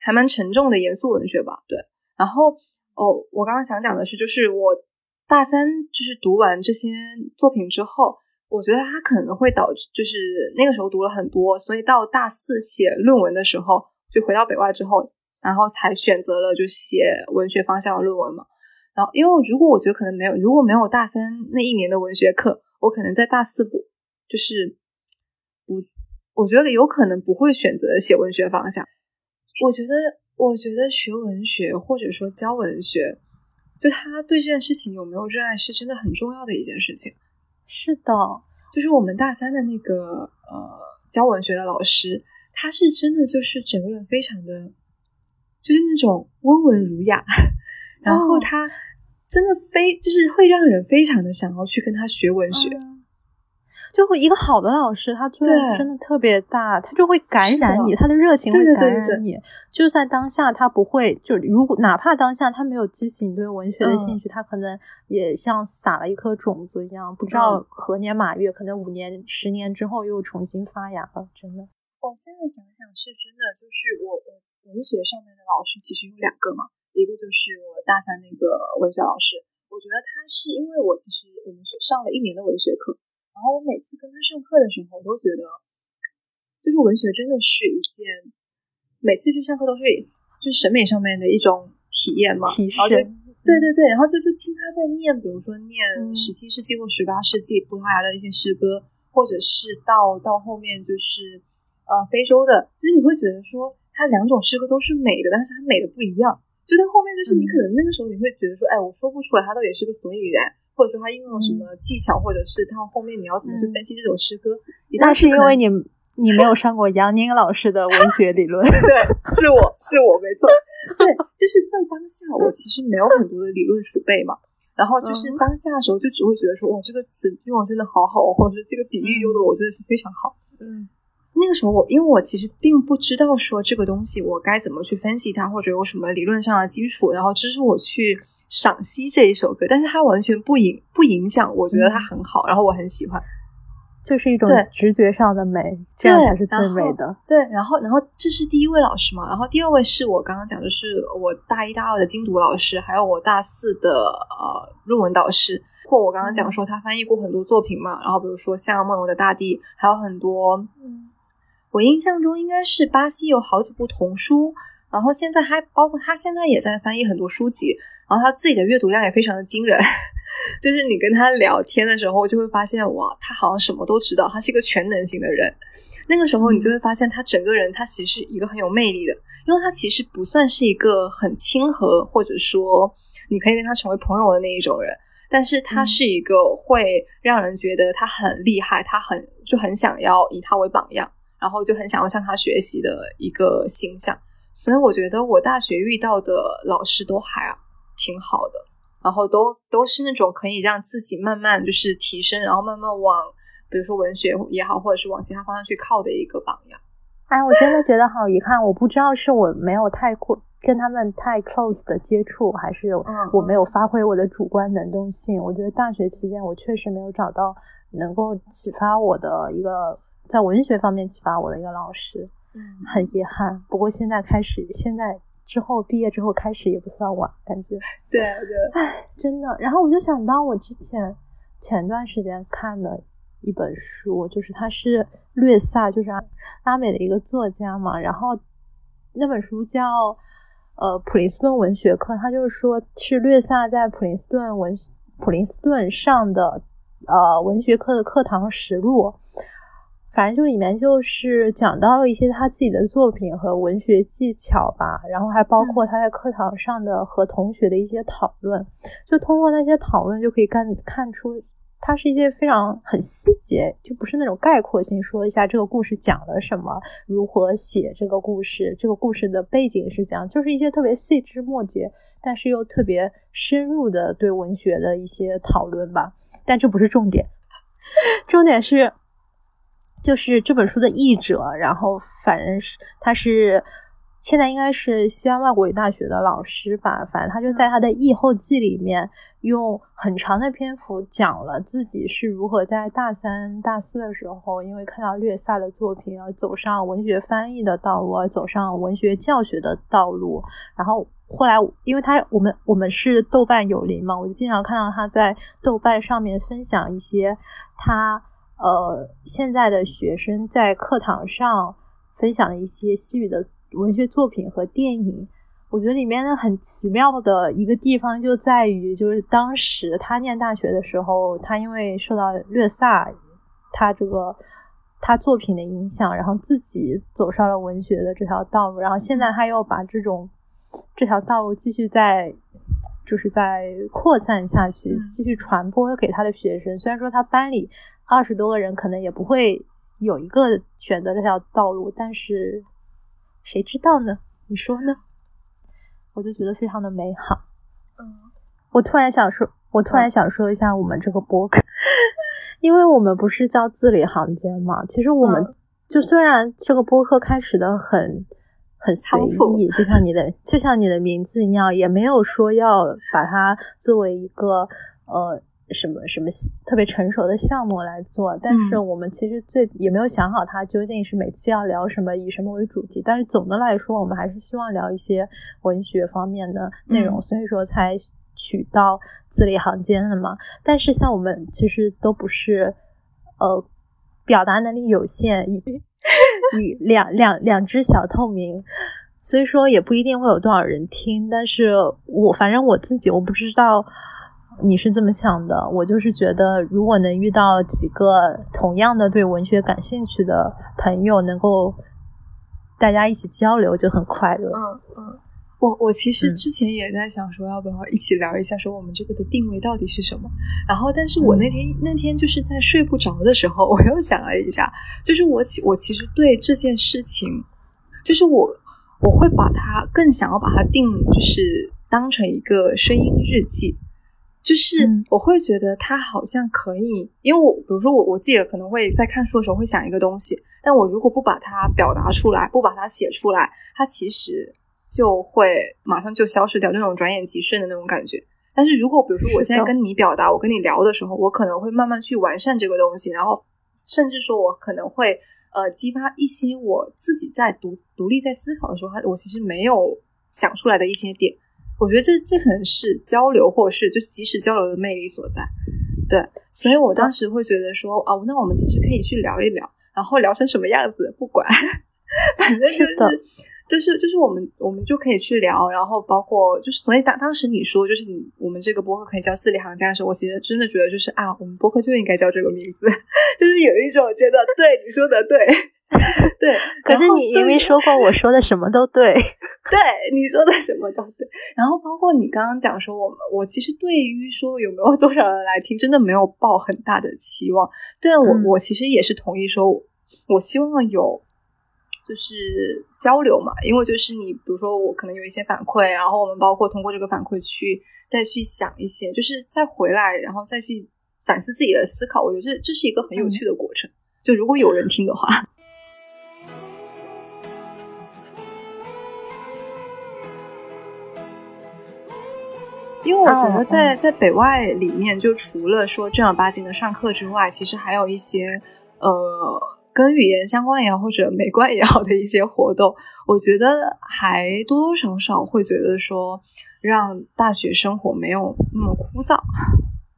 还蛮沉重的严肃文学吧，对。然后哦，我刚刚想讲的是，就是我大三就是读完这些作品之后。我觉得他可能会导致，就是那个时候读了很多，所以到大四写论文的时候，就回到北外之后，然后才选择了就写文学方向的论文嘛。然后，因为如果我觉得可能没有，如果没有大三那一年的文学课，我可能在大四不就是不，我觉得有可能不会选择写文学方向。我觉得，我觉得学文学或者说教文学，就他对这件事情有没有热爱，是真的很重要的一件事情。是的，就是我们大三的那个呃教文学的老师，他是真的就是整个人非常的，就是那种温文儒雅，然后他真的非就是会让人非常的想要去跟他学文学。就会一个好的老师，他作用真的特别大，他就会感染你，他的热情会感染你。就算当下他不会，就如果哪怕当下他没有激起你对文学的兴趣，他可能也像撒了一颗种子一样，不知道何年马月，可能五年、十年之后又重新发芽了。真的，我现在想想是真的，就是我我文学上面的老师其实有两个嘛，一个就是我大三那个文学老师，我觉得他是因为我其实我们学上了一年的文学课。然后我每次跟他上课的时候，我都觉得，就是文学真的是一件，每次去上课都是就是审美上面的一种体验嘛。然后就对对对，然后就就听他在念，比如说念十七世纪或十八世纪葡萄牙的一些诗歌，或者是到到后面就是呃非洲的，就是你会觉得说他两种诗歌都是美的，但是它美的不一样。就在后面就是你可能那个时候你会觉得说，哎，我说不出来，它到底是个所以然。或者说他应用了什么技巧，或者是他后面你要怎么去分析这首诗歌？那是因为你 你没有上过杨宁老师的文学理论。对，是我是我没错。对，就是在当下，我其实没有很多的理论储备嘛。然后就是当下的时候，就只会觉得说，哇，这个词用的真的好好，或者是这个比喻用的我真的是非常好。嗯。那个时候我，因为我其实并不知道说这个东西我该怎么去分析它，或者有什么理论上的基础，然后支持我去赏析这一首歌。但是它完全不影不影响，我觉得它很好，然后我很喜欢，就是一种直觉上的美，这样才是最美的。对，然后然后这是第一位老师嘛，然后第二位是我刚刚讲的是我大一大二的精读老师，还有我大四的呃论文导师。或我刚刚讲说他翻译过很多作品嘛，然后比如说像《梦游的大地》，还有很多。我印象中应该是巴西有好几部童书，然后现在还包括他现在也在翻译很多书籍，然后他自己的阅读量也非常的惊人。就是你跟他聊天的时候，就会发现哇，他好像什么都知道，他是一个全能型的人。那个时候你就会发现他整个人他其实是一个很有魅力的，因为他其实不算是一个很亲和或者说你可以跟他成为朋友的那一种人，但是他是一个会让人觉得他很厉害，他很就很想要以他为榜样。然后就很想要向他学习的一个形象，所以我觉得我大学遇到的老师都还挺好的，然后都都是那种可以让自己慢慢就是提升，然后慢慢往比如说文学也好，或者是往其他方向去靠的一个榜样。哎，我真的觉得好遗憾，我不知道是我没有太过跟他们太 close 的接触，还是我没有发挥我的主观能动性。我觉得大学期间我确实没有找到能够启发我的一个。在文学方面启发我的一个老师，嗯，很遗憾。不过现在开始，现在之后毕业之后开始也不算晚，感觉。对对。唉，真的。然后我就想到我之前前段时间看的一本书，就是他是略萨，就是拉美的一个作家嘛。然后那本书叫呃普林斯顿文学课，他就是说是略萨在普林斯顿文普林斯顿上的呃文学课的课堂实录。反正就里面就是讲到了一些他自己的作品和文学技巧吧，然后还包括他在课堂上的和同学的一些讨论，就通过那些讨论就可以看看出。它是一些非常很细节，就不是那种概括性说一下这个故事讲了什么，如何写这个故事，这个故事的背景是怎样，就是一些特别细枝末节，但是又特别深入的对文学的一些讨论吧。但这不是重点，重点是，就是这本书的译者，然后反正是他是。现在应该是西安外国语大学的老师吧，反正他就在他的译后记里面用很长的篇幅讲了自己是如何在大三、大四的时候，因为看到略萨的作品而走上文学翻译的道路，而走上文学教学的道路。然后后来，因为他我们我们是豆瓣友邻嘛，我就经常看到他在豆瓣上面分享一些他呃现在的学生在课堂上分享的一些西语的。文学作品和电影，我觉得里面很奇妙的一个地方就在于，就是当时他念大学的时候，他因为受到略萨他这个他作品的影响，然后自己走上了文学的这条道路，然后现在他又把这种这条道路继续在就是在扩散下去，继续传播给他的学生。虽然说他班里二十多个人可能也不会有一个选择这条道路，但是。谁知道呢？你说呢？我就觉得非常的美好。嗯，我突然想说，我突然想说一下我们这个播客，因为我们不是叫字里行间嘛。其实我们就虽然这个播客开始的很很随意，就像你的就像你的名字一样，也没有说要把它作为一个呃。什么什么特别成熟的项目来做，但是我们其实最也没有想好它究竟是每次要聊什么，以什么为主题。但是总的来说，我们还是希望聊一些文学方面的内容，所以说才取到字里行间的嘛。但是像我们其实都不是呃表达能力有限，以以两两两只小透明，所以说也不一定会有多少人听。但是我反正我自己我不知道。你是这么想的，我就是觉得，如果能遇到几个同样的对文学感兴趣的朋友，能够大家一起交流，就很快乐。嗯嗯，我我其实之前也在想说，要不要一起聊一下，说我们这个的定位到底是什么。然后，但是我那天那天就是在睡不着的时候，我又想了一下，就是我我其实对这件事情，就是我我会把它更想要把它定，就是当成一个声音日记。就是我会觉得它好像可以，因为我比如说我我自己可能会在看书的时候会想一个东西，但我如果不把它表达出来，不把它写出来，它其实就会马上就消失掉，那种转眼即逝的那种感觉。但是如果比如说我现在跟你表达，我跟你聊的时候，我可能会慢慢去完善这个东西，然后甚至说我可能会呃激发一些我自己在独独立在思考的时候，我其实没有想出来的一些点。我觉得这这可能是交流，或是就是即时交流的魅力所在，对，所以我当时会觉得说，哦，那我们其实可以去聊一聊，然后聊成什么样子不管，反正就是就是就是我们我们就可以去聊，然后包括就是所以当当时你说就是你我们这个播客可以叫四里行家的时候，我其实真的觉得就是啊，我们播客就应该叫这个名字，就是有一种觉得对你说的对。对，可是你明明说过我说的什么都对，对你说的什么都对。然后包括你刚刚讲说，我们我其实对于说有没有多少人来听，真的没有抱很大的期望。但我我其实也是同意说，我希望有就是交流嘛，因为就是你比如说我可能有一些反馈，然后我们包括通过这个反馈去再去想一些，就是再回来，然后再去反思自己的思考。我觉得这这是一个很有趣的过程。就如果有人听的话。因为我觉得在在北外里面，就除了说正儿八经的上课之外，其实还有一些呃跟语言相关也好，或者美观也好的一些活动，我觉得还多多少少会觉得说让大学生活没有那么枯燥。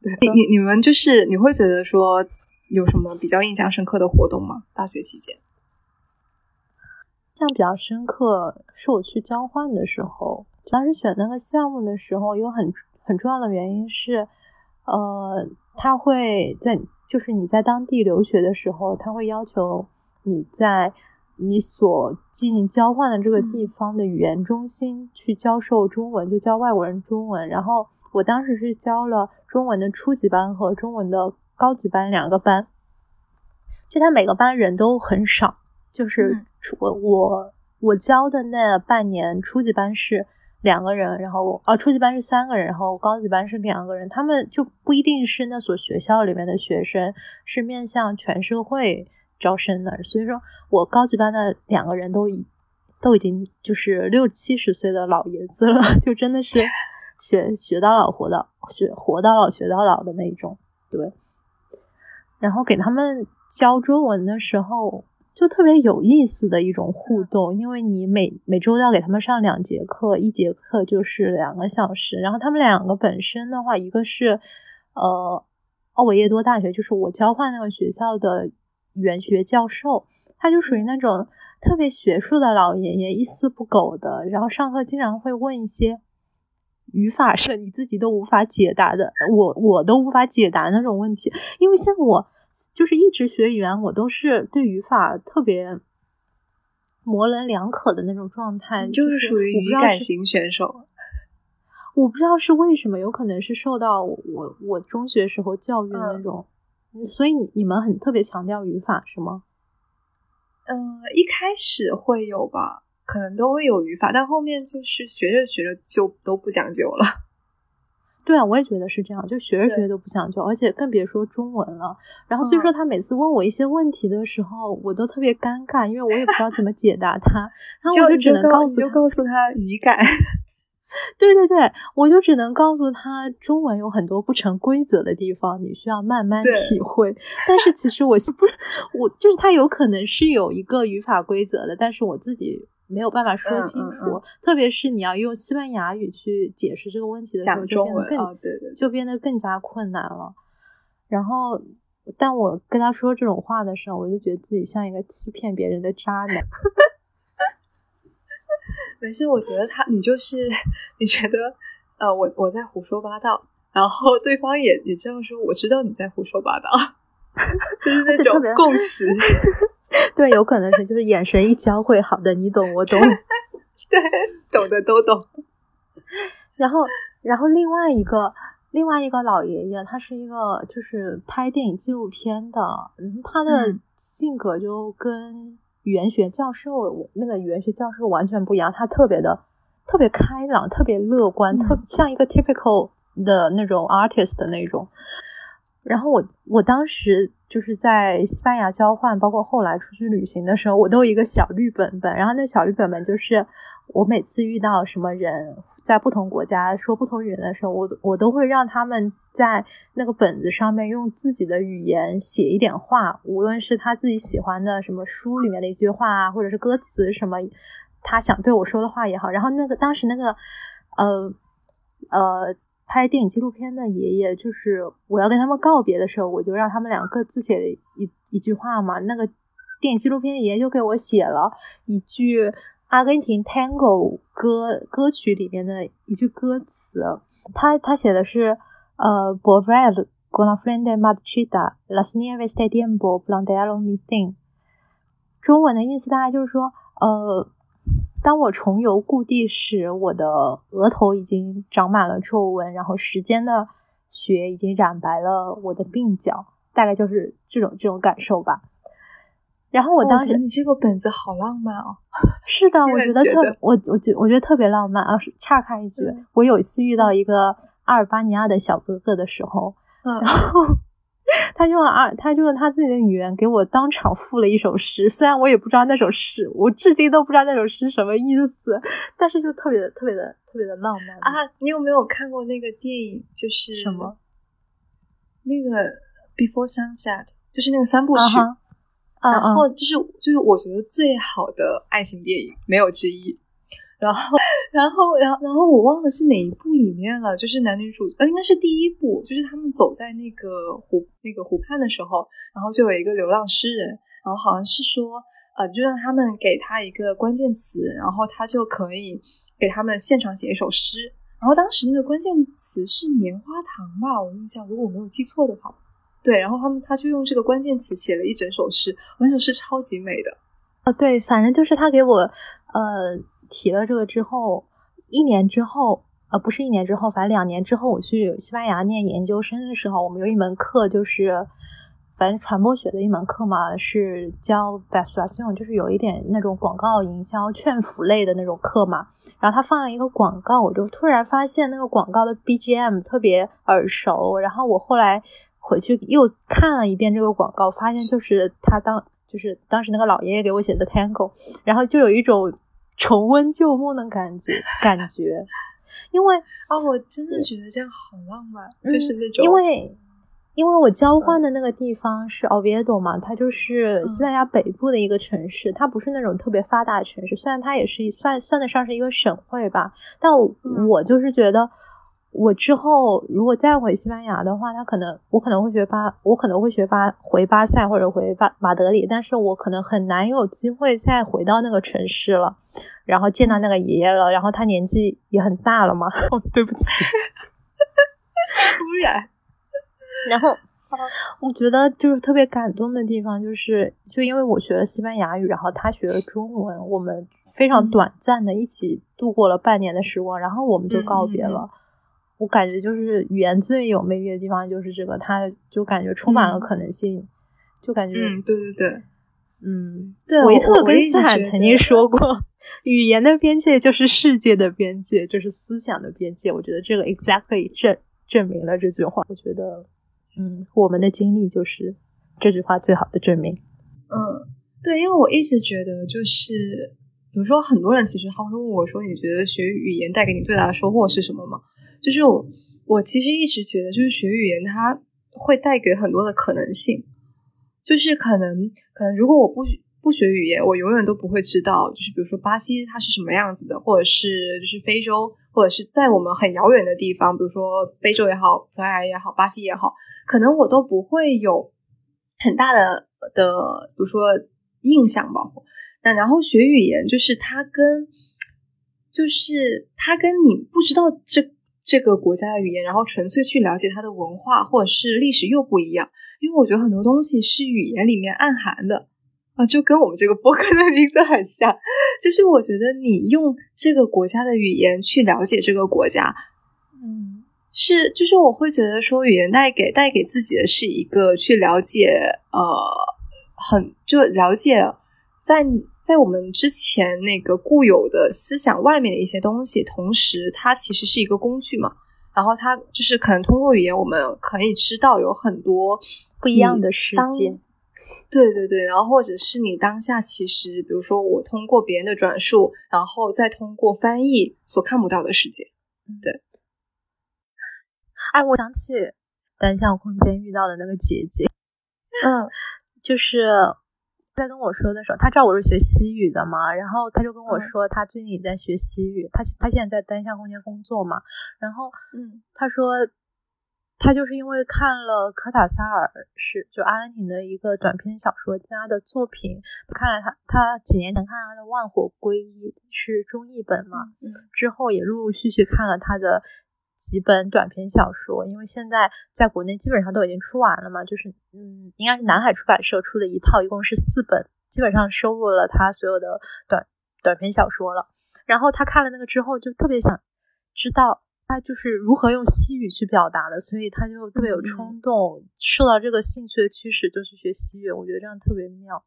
对，你你你们就是你会觉得说有什么比较印象深刻的活动吗？大学期间，印象比较深刻是我去交换的时候。当时选那个项目的时候，有很很重要的原因是，呃，他会在就是你在当地留学的时候，他会要求你在你所进行交换的这个地方的语言中心去教授中文，就教外国人中文。然后我当时是教了中文的初级班和中文的高级班两个班，就他每个班人都很少，就是我我我教的那半年初级班是。两个人，然后啊，初级班是三个人，然后高级班是两个人。他们就不一定是那所学校里面的学生，是面向全社会招生的。所以说我高级班的两个人都已都已经就是六七十岁的老爷子了，就真的是 学学到老活到学活到老学到老的那种。对，然后给他们教中文的时候。就特别有意思的一种互动，因为你每每周要给他们上两节课，一节课就是两个小时。然后他们两个本身的话，一个是呃奥维耶多大学，就是我交换那个学校的语言学教授，他就属于那种特别学术的老爷爷，一丝不苟的。然后上课经常会问一些语法是 你自己都无法解答的，我我都无法解答那种问题，因为像我。就是一直学语言，我都是对语法特别模棱两可的那种状态，就是属于语感型选手。我不知道是为什么，有可能是受到我我中学时候教育的那种，所以你你们很特别强调语法是吗？嗯，一开始会有吧，可能都会有语法，但后面就是学着学着就都不讲究了。对啊，我也觉得是这样，就学着学着都不讲究，而且更别说中文了。然后所以说他每次问我一些问题的时候，我都特别尴尬，因为我也不知道怎么解答他。然后我就只能告诉就告诉他语感。对对对，我就只能告诉他中文有很多不成规则的地方，你需要慢慢体会。但是其实我不 是我，就是他有可能是有一个语法规则的，但是我自己。没有办法说清楚，特别是你要用西班牙语去解释这个问题的时候，就变得更对对，就变得更加困难了。然后，但我跟他说这种话的时候，我就觉得自己像一个欺骗别人的渣男。没事，我觉得他，你就是你觉得，呃，我我在胡说八道，然后对方也也这样说，我知道你在胡说八道，就是那种共识。对，有可能是就是眼神一交汇，好的，你懂我懂，对，懂的都懂。然后，然后另外一个另外一个老爷爷，他是一个就是拍电影纪录片的，嗯，他的性格就跟语言学教授那个语言学教授完全不一样，他特别的特别开朗，特别乐观，特像一个 typical 的那种 artist 的那种。然后我我当时就是在西班牙交换，包括后来出去旅行的时候，我都有一个小绿本本。然后那小绿本本就是我每次遇到什么人在不同国家说不同语言的时候，我我都会让他们在那个本子上面用自己的语言写一点话，无论是他自己喜欢的什么书里面的一句话啊，或者是歌词什么他想对我说的话也好。然后那个当时那个呃呃。拍电影纪录片的爷爷，就是我要跟他们告别的时候，我就让他们两个各自写了一一句话嘛。那个电影纪录片的爷爷就给我写了一句阿根廷 Tango 歌歌曲里面的一句歌词，他他写的是呃 b o v e l con la frente marchita las nieves de tiempo plantearon mi fin。中文的意思大概就是说，呃。当我重游故地时，我的额头已经长满了皱纹，然后时间的血已经染白了我的鬓角，大概就是这种这种感受吧。然后我当时，你这个本子好浪漫哦。是的，我觉得特我我觉我觉得特别浪漫啊。岔开一句，我有一次遇到一个阿尔巴尼亚的小哥哥的时候，然后。他就用啊，他就用他自己的语言给我当场赋了一首诗，虽然我也不知道那首诗，我至今都不知道那首诗什么意思，但是就特别的、特别的、特别的浪漫啊！你有没有看过那个电影？就是什么？那个《Before Sunset》，就是那个三部曲，然后就是就是我觉得最好的爱情电影，没有之一。然后，然后，然后，然后我忘了是哪一部里面了，就是男女主，呃，应该是第一部，就是他们走在那个湖那个湖畔的时候，然后就有一个流浪诗人，然后好像是说，呃，就让他们给他一个关键词，然后他就可以给他们现场写一首诗，然后当时那个关键词是棉花糖吧，我印象如果我没有记错的话，对，然后他们他就用这个关键词写了一整首诗，那首诗超级美的。哦，对，反正就是他给我呃提了这个之后，一年之后，呃，不是一年之后，反正两年之后，我去西班牙念研究生的时候，我们有一门课就是。反正传播学的一门课嘛，是教 b e s t r a t i o n 就是有一点那种广告营销劝服类的那种课嘛。然后他放了一个广告，我就突然发现那个广告的 BGM 特别耳熟。然后我后来回去又看了一遍这个广告，发现就是他当就是当时那个老爷爷给我写的 Tango，然后就有一种重温旧梦的感觉 感觉。因为啊，我真的觉得这样好浪漫，就是那种因为。因为我交换的那个地方是 Oviedo 嘛，它就是西班牙北部的一个城市，它不是那种特别发达的城市，虽然它也是算算得上是一个省会吧，但我就是觉得，我之后如果再回西班牙的话，他可能我可能会学巴，我可能会学巴回巴塞或者回巴马德里，但是我可能很难有机会再回到那个城市了，然后见到那个爷爷了，然后他年纪也很大了嘛，对不起，突然。然后，我觉得就是特别感动的地方，就是就因为我学了西班牙语，然后他学了中文，我们非常短暂的一起度过了半年的时光，然后我们就告别了。我感觉就是语言最有魅力的地方就是这个，它就感觉充满了可能性，就感觉，嗯，对对对，嗯，对。维特根斯坦曾经说过，语言的边界就是世界的边界，就是思想的边界。我觉得这个 exactly 证证明了这句话。我觉得。嗯，我们的经历就是这句话最好的证明。嗯，对，因为我一直觉得，就是比如说，很多人其实他会问我说：“你觉得学语言带给你最大的收获是什么吗？”就是我，我其实一直觉得，就是学语言它会带给很多的可能性。就是可能，可能如果我不不学语言，我永远都不会知道，就是比如说巴西它是什么样子的，或者是就是非洲。或者是在我们很遥远的地方，比如说非洲也好，葡萄牙也好，巴西也好，可能我都不会有很大的的，比如说印象吧。那然后学语言，就是它跟，就是它跟你不知道这这个国家的语言，然后纯粹去了解它的文化或者是历史又不一样，因为我觉得很多东西是语言里面暗含的。啊，就跟我们这个博客的名字很像，就是我觉得你用这个国家的语言去了解这个国家，嗯，是，就是我会觉得说语言带给带给自己的是一个去了解，呃，很就了解在在我们之前那个固有的思想外面的一些东西，同时它其实是一个工具嘛，然后它就是可能通过语言我们可以知道有很多不一样的世界。对对对，然后或者是你当下其实，比如说我通过别人的转述，然后再通过翻译所看不到的世界。对。哎，我想起单向空间遇到的那个姐姐，嗯，就是在跟我说的时候，他知道我是学西语的嘛，然后他就跟我说，他最近也在学西语，他他现在在单向空间工作嘛，然后嗯，她说。他就是因为看了科塔萨尔是就阿根廷的一个短篇小说家的作品，看了他他几年前看他的《万火归一》是中译本嘛，之后也陆陆续续看了他的几本短篇小说，因为现在在国内基本上都已经出完了嘛，就是嗯，应该是南海出版社出的一套，一共是四本，基本上收录了他所有的短短篇小说了。然后他看了那个之后，就特别想知道。他就是如何用西语去表达的，所以他就特别有冲动，受到这个兴趣的驱使，就去学西语。我觉得这样特别妙。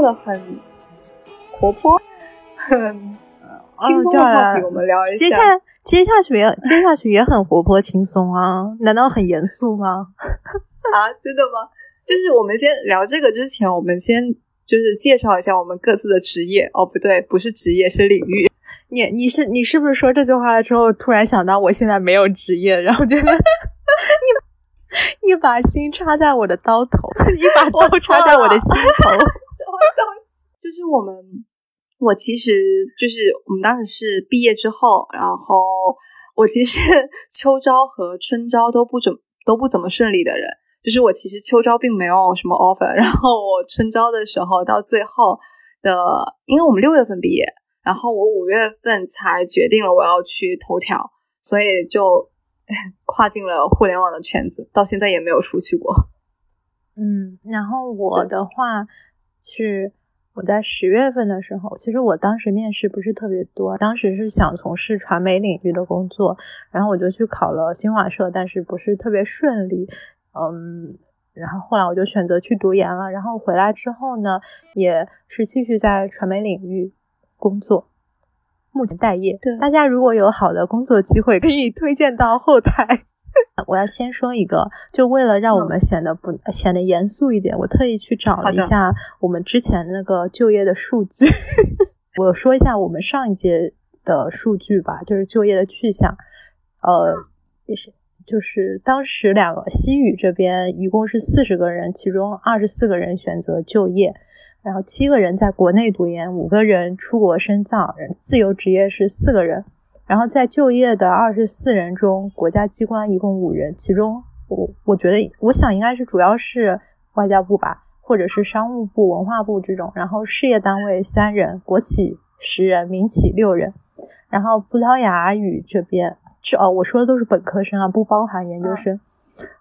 过得很活泼，很轻松的话题，我们聊一下。接下接下去也接下去也很活泼轻松啊？难道很严肃吗？啊，真的吗？就是我们先聊这个之前，我们先就是介绍一下我们各自的职业。哦，不对，不是职业，是领域。你你是你是不是说这句话了之后，突然想到我现在没有职业，然后觉得一 一把心插在我的刀头，一把刀插在我的心头。什么东西？就是我们，我其实就是我们当时是毕业之后，然后我其实 秋招和春招都不怎都不怎么顺利的人。就是我其实秋招并没有什么 offer，然后我春招的时候到最后的，因为我们六月份毕业，然后我五月份才决定了我要去头条，所以就 跨进了互联网的圈子，到现在也没有出去过。嗯，然后我的话是我在十月份的时候，其实我当时面试不是特别多，当时是想从事传媒领域的工作，然后我就去考了新华社，但是不是特别顺利。嗯。然后后来我就选择去读研了，然后回来之后呢，也是继续在传媒领域工作，目前待业。对，大家如果有好的工作机会，可以推荐到后台。我要先说一个，就为了让我们显得不显得严肃一点，我特意去找了一下我们之前那个就业的数据。我说一下我们上一届的数据吧，就是就业的去向，呃，也是。就是当时两个西语这边一共是四十个人，其中二十四个人选择就业，然后七个人在国内读研，五个人出国深造，自由职业是四个人。然后在就业的二十四人中，国家机关一共五人，其中我我觉得我想应该是主要是外交部吧，或者是商务部、文化部这种。然后事业单位三人，国企十人，民企六人。然后葡萄牙语这边。这哦，我说的都是本科生啊，不包含研究生。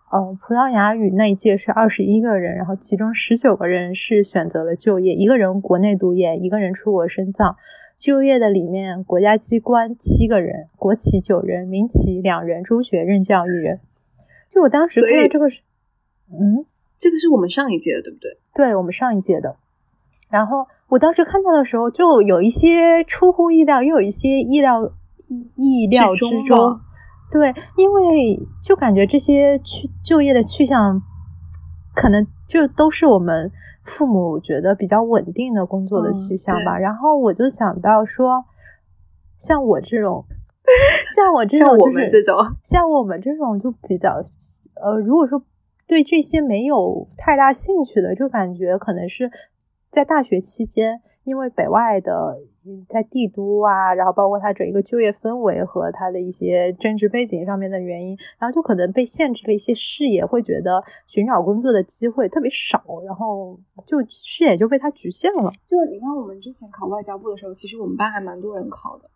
哦，葡萄牙语那一届是二十一个人，然后其中十九个人是选择了就业，一个人国内读研，一个人出国深造。就业的里面，国家机关七个人，国企九人，民企两人，中学任教一人。就我当时看到这个是，嗯，这个是我们上一届的，对不对？对我们上一届的。然后我当时看到的时候，就有一些出乎意料，又有一些意料。意料之中，对，因为就感觉这些去就业的去向，可能就都是我们父母觉得比较稳定的工作的去向吧。然后我就想到说，像我这种，像我这种，我们这种，像我们这种就比较，呃，如果说对这些没有太大兴趣的，就感觉可能是在大学期间。因为北外的在帝都啊，然后包括它整一个就业氛围和它的一些政治背景上面的原因，然后就可能被限制了一些视野，会觉得寻找工作的机会特别少，然后就视野就被它局限了。就你看，我们之前考外交部的时候，其实我们班还蛮多人考的，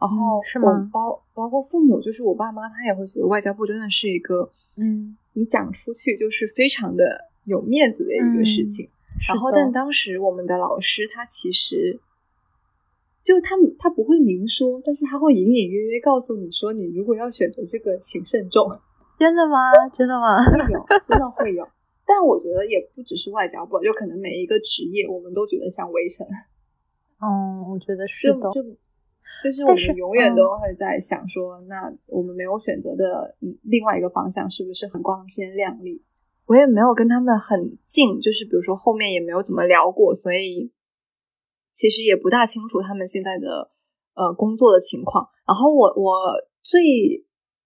然后是吗？包包括父母，就是我爸妈，他也会觉得外交部真的是一个，嗯，你讲出去就是非常的有面子的一个事情。然后，但当时我们的老师他其实就他他不会明说，但是他会隐隐约约告诉你说，你如果要选择这个，请慎重。真的吗？真的吗？会有，真的会有。但我觉得也不只是外交部，就可能每一个职业，我们都觉得像围城。嗯，我觉得是的。就就是我们永远都会在想说，那我们没有选择的另外一个方向是不是很光鲜亮丽？我也没有跟他们很近，就是比如说后面也没有怎么聊过，所以其实也不大清楚他们现在的呃工作的情况。然后我我最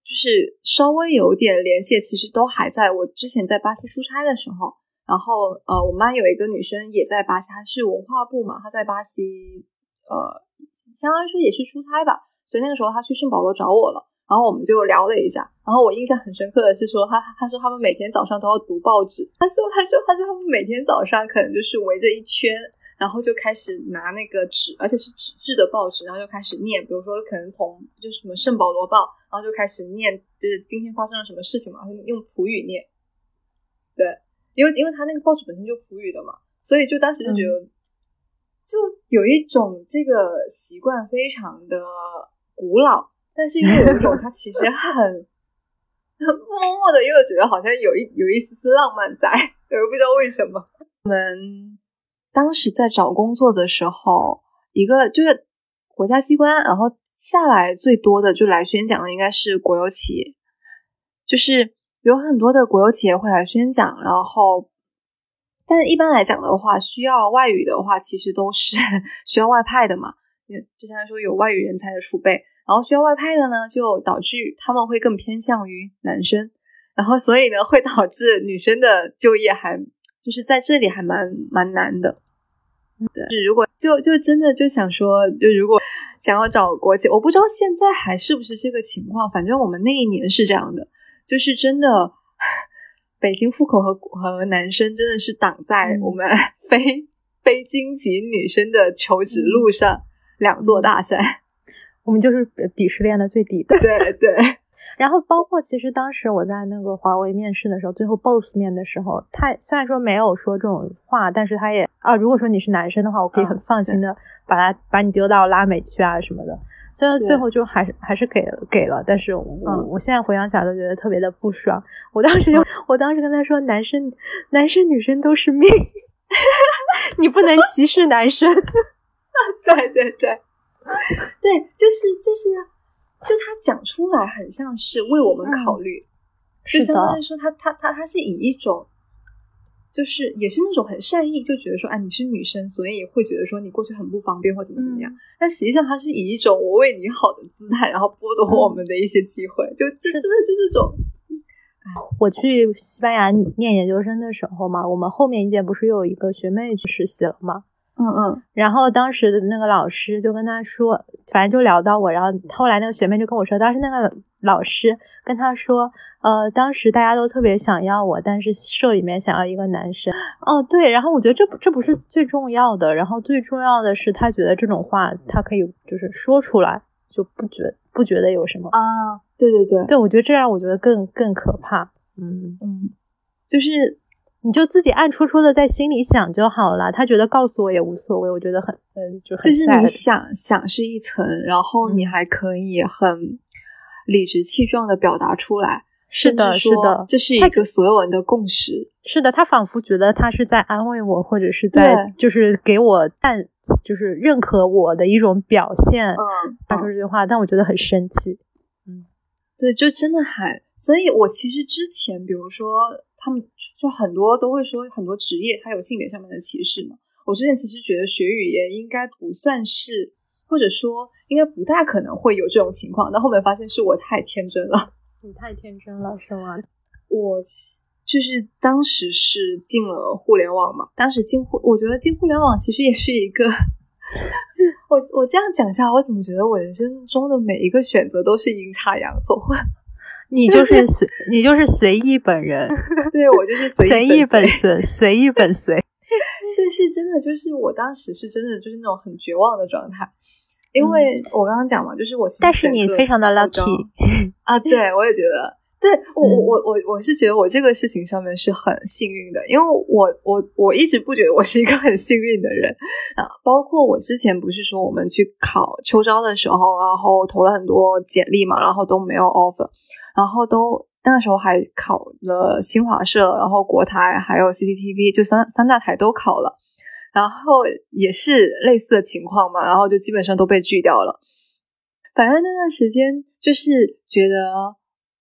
就是稍微有点联系，其实都还在我之前在巴西出差的时候。然后呃，我们班有一个女生也在巴西，她是文化部嘛，她在巴西呃，相当于说也是出差吧，所以那个时候她去圣保罗找我了。然后我们就聊了一下，然后我印象很深刻的是说，他他说他们每天早上都要读报纸，他说他说他说他们每天早上可能就是围着一圈，然后就开始拿那个纸，而且是纸质的报纸，然后就开始念，比如说可能从就是什么圣保罗报，然后就开始念，就是今天发生了什么事情嘛，用普语念，对，因为因为他那个报纸本身就普语的嘛，所以就当时就觉得，就有一种这个习惯非常的古老。但是又有一种，他其实 很默默的，又觉得好像有一有一丝丝浪漫在，我不知道为什么。我们当时在找工作的时候，一个就是国家机关，然后下来最多的就来宣讲的应该是国有企业，就是有很多的国有企业会来宣讲，然后，但是一般来讲的话，需要外语的话，其实都是 需要外派的嘛，就相当于说有外语人才的储备。然后需要外派的呢，就导致他们会更偏向于男生，然后所以呢，会导致女生的就业还就是在这里还蛮蛮难的。对，如果就就真的就想说，就如果想要找国企，我不知道现在还是不是这个情况，反正我们那一年是这样的，就是真的 北京户口和和男生真的是挡在我们非非京籍女生的求职路上。两座大山。我们就是鄙视链的最底的。对对。然后包括其实当时我在那个华为面试的时候，最后 boss 面的时候，他虽然说没有说这种话，但是他也啊，如果说你是男生的话，我可以很放心的把他把你丢到拉美去啊什么的。虽然最后就还是还是给给了，但是我我现在回想起来都觉得特别的不爽。我当时就我当时跟他说，男生男生女生都是命，你不能歧视男生。对 对对，对，就是 就是。就他讲出来很像是为我们考虑，就相当于说他他他他是以一种，就是也是那种很善意，就觉得说哎你是女生，所以会觉得说你过去很不方便或怎么怎么样。但实际上他是以一种我为你好的姿态，然后剥夺我们的一些机会，就这真的就这种。我去西班牙念研究生的时候嘛，我们后面一届不是又有一个学妹去实习了吗？嗯嗯，然后当时的那个老师就跟他说，反正就聊到我，然后后来那个学妹就跟我说，当时那个老师跟他说，呃，当时大家都特别想要我，但是社里面想要一个男生。哦，对，然后我觉得这这不是最重要的，然后最重要的是他觉得这种话他可以就是说出来，就不觉不觉得有什么啊？对对对，对我觉得这样我觉得更更可怕。嗯嗯，就是。你就自己暗戳戳的在心里想就好了，他觉得告诉我也无所谓，我觉得很嗯，就就是你想想是一层，然后你还可以很理直气壮的表达出来，是的，是的，这是一个所有人的共识。是的，他仿佛觉得他是在安慰我，或者是在就是给我但就是认可我的一种表现。嗯，他说这句话，但我觉得很生气。嗯，对，就真的还，所以我其实之前比如说。他们就很多都会说很多职业它有性别上面的歧视嘛。我之前其实觉得学语言应该不算是，或者说应该不大可能会有这种情况。但后面发现是我太天真了。你太天真了是吗？我就是当时是进了互联网嘛。当时进互，我觉得进互联网其实也是一个。我我这样讲下，我怎么觉得我人生中的每一个选择都是阴差阳错？你就是随，你就是随意本人。对我就是随意本随，随意本随。但是真的就是我当时是真的就是那种很绝望的状态，因为我刚刚讲嘛，就是我但是你非常的 lucky 啊，对我也觉得，对我我我我我是觉得我这个事情上面是很幸运的，因为我我我一直不觉得我是一个很幸运的人啊，包括我之前不是说我们去考秋招的时候，然后投了很多简历嘛，然后都没有 offer。然后都那时候还考了新华社，然后国台还有 CCTV，就三三大台都考了，然后也是类似的情况嘛，然后就基本上都被拒掉了。反正那段时间就是觉得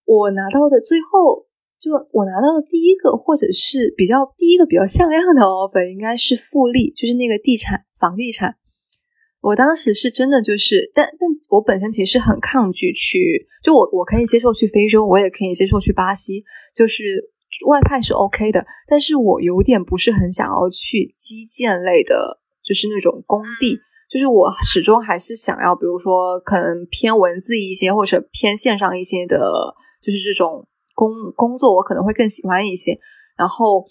我拿到的最后，就我拿到的第一个或者是比较第一个比较像样的 offer，应该是富力，就是那个地产房地产。我当时是真的就是，但但我本身其实很抗拒去，就我我可以接受去非洲，我也可以接受去巴西，就是外派是 OK 的，但是我有点不是很想要去基建类的，就是那种工地，就是我始终还是想要，比如说可能偏文字一些或者偏线上一些的，就是这种工工作，我可能会更喜欢一些，然后。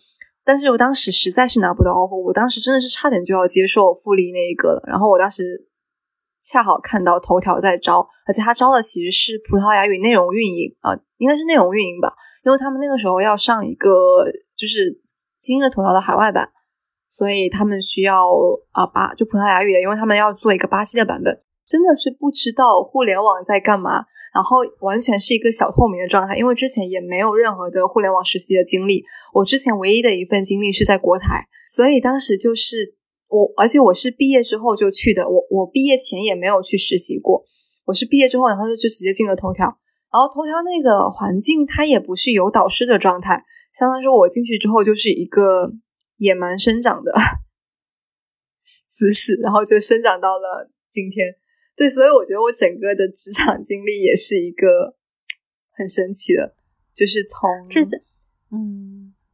但是我当时实在是拿不到 offer，我当时真的是差点就要接受复利那一个了。然后我当时恰好看到头条在招，而且他招的其实是葡萄牙语内容运营啊，应该是内容运营吧，因为他们那个时候要上一个就是今日头条的海外版，所以他们需要啊巴就葡萄牙语的，因为他们要做一个巴西的版本，真的是不知道互联网在干嘛。然后完全是一个小透明的状态，因为之前也没有任何的互联网实习的经历。我之前唯一的一份经历是在国台，所以当时就是我，而且我是毕业之后就去的。我我毕业前也没有去实习过，我是毕业之后，然后就就直接进了头条。然后头条那个环境，它也不是有导师的状态，相当于说我进去之后就是一个野蛮生长的 姿势，然后就生长到了今天。对，所以我觉得我整个的职场经历也是一个很神奇的，就是从这嗯，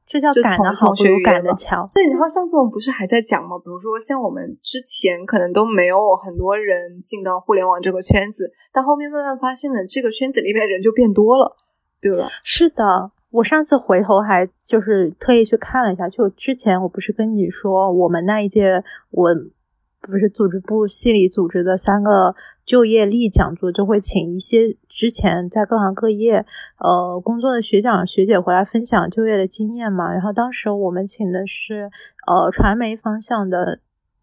这叫赶的好，不如赶的巧。对，然后上次我们不是还在讲吗？比如说像我们之前可能都没有很多人进到互联网这个圈子，但后面慢慢发现呢，这个圈子里面人就变多了，对吧？是的，我上次回头还就是特意去看了一下，就之前我不是跟你说我们那一届我。不是组织部系里组织的三个就业力讲座，就会请一些之前在各行各业呃工作的学长学姐回来分享就业的经验嘛。然后当时我们请的是呃传媒方向的，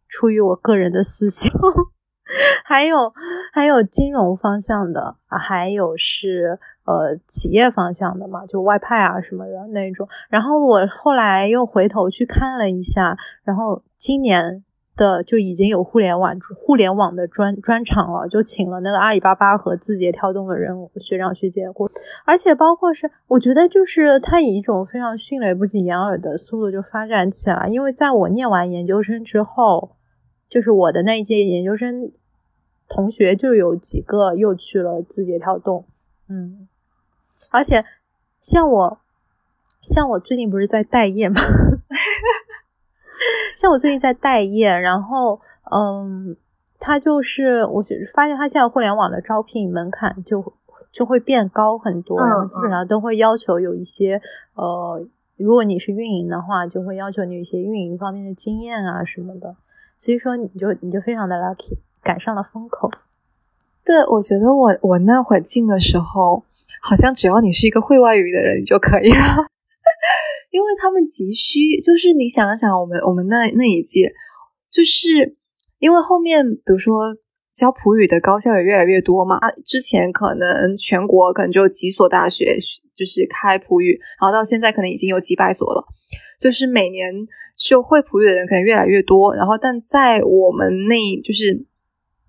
出于我个人的私心。还有还有金融方向的，还有是呃企业方向的嘛，就外派啊什么的那种。然后我后来又回头去看了一下，然后今年的就已经有互联网互联网的专专场了，就请了那个阿里巴巴和字节跳动的人学长学姐过，而且包括是我觉得就是他以一种非常迅雷不及掩耳的速度就发展起来，因为在我念完研究生之后。就是我的那一届研究生同学就有几个又去了字节跳动，嗯，而且像我，像我最近不是在待业吗？像我最近在待业，然后嗯，他就是我发现他现在互联网的招聘门槛就就会变高很多，然后基本上都会要求有一些呃，如果你是运营的话，就会要求你有一些运营方面的经验啊什么的。所以说，你就你就非常的 lucky，赶上了风口。对，我觉得我我那会进的时候，好像只要你是一个会外语的人，就可以了，因为他们急需。就是你想一想，我们我们那那一届，就是因为后面比如说教普语的高校也越来越多嘛。之前可能全国可能就几所大学就是开普语，然后到现在可能已经有几百所了。就是每年就会普语的人可能越来越多，然后但在我们那就是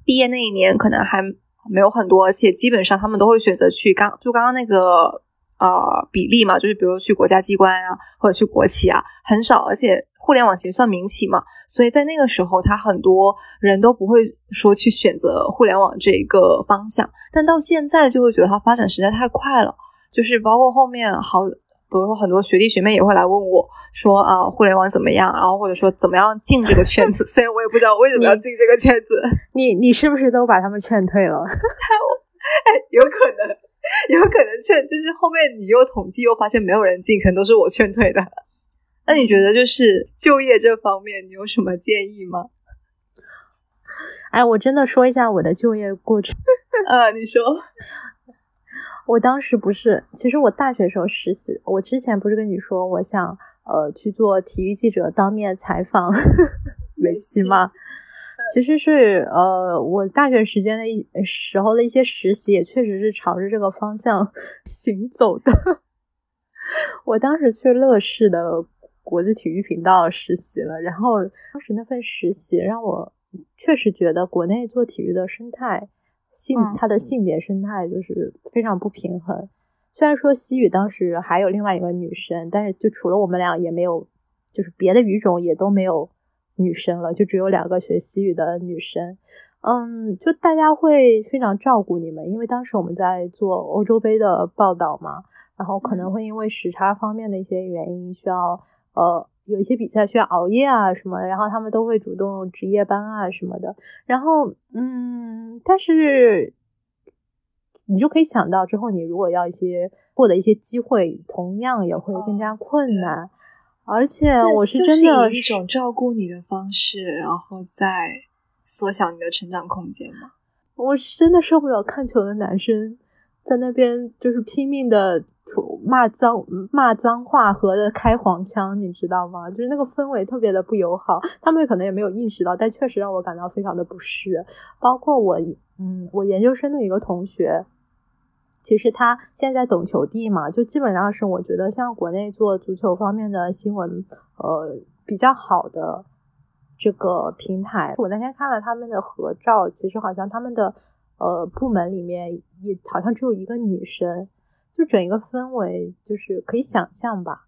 毕业那一年可能还没有很多，而且基本上他们都会选择去刚就刚刚那个呃比例嘛，就是比如去国家机关啊或者去国企啊很少，而且互联网其实算民企嘛，所以在那个时候他很多人都不会说去选择互联网这一个方向，但到现在就会觉得它发展实在太快了，就是包括后面好。比如说，很多学弟学妹也会来问我，说啊，互联网怎么样？然后或者说怎么样进这个圈子？虽然我也不知道为什么要进这个圈子。你你是不是都把他们劝退了？哎，有可能，有可能劝，就是后面你又统计又发现没有人进，可能都是我劝退的。那你觉得就是就业这方面，你有什么建议吗？哎，我真的说一下我的就业过程。啊，你说。我当时不是，其实我大学时候实习，我之前不是跟你说我想呃去做体育记者，当面采访 梅西吗？其实是呃我大学时间的一时候的一些实习，也确实是朝着这个方向 行走的。我当时去乐视的国际体育频道实习了，然后当时那份实习让我确实觉得国内做体育的生态。性它的性别生态就是非常不平衡。虽然说西语当时还有另外一个女生，但是就除了我们俩也没有，就是别的语种也都没有女生了，就只有两个学西语的女生。嗯，就大家会非常照顾你们，因为当时我们在做欧洲杯的报道嘛，然后可能会因为时差方面的一些原因需要呃。有一些比赛需要熬夜啊什么，然后他们都会主动值夜班啊什么的。然后，嗯，但是你就可以想到，之后你如果要一些获得一些机会，同样也会更加困难。而且，我是真的一种照顾你的方式，然后再缩小你的成长空间嘛。我是真的受不了看球的男生在那边就是拼命的吐。骂脏骂脏话和开黄腔，你知道吗？就是那个氛围特别的不友好，他们可能也没有意识到，但确实让我感到非常的不适。包括我，嗯，我研究生的一个同学，其实他现在懂球帝嘛，就基本上是我觉得像国内做足球方面的新闻，呃，比较好的这个平台。我那天看了他们的合照，其实好像他们的呃部门里面也好像只有一个女生。就整一个氛围，就是可以想象吧。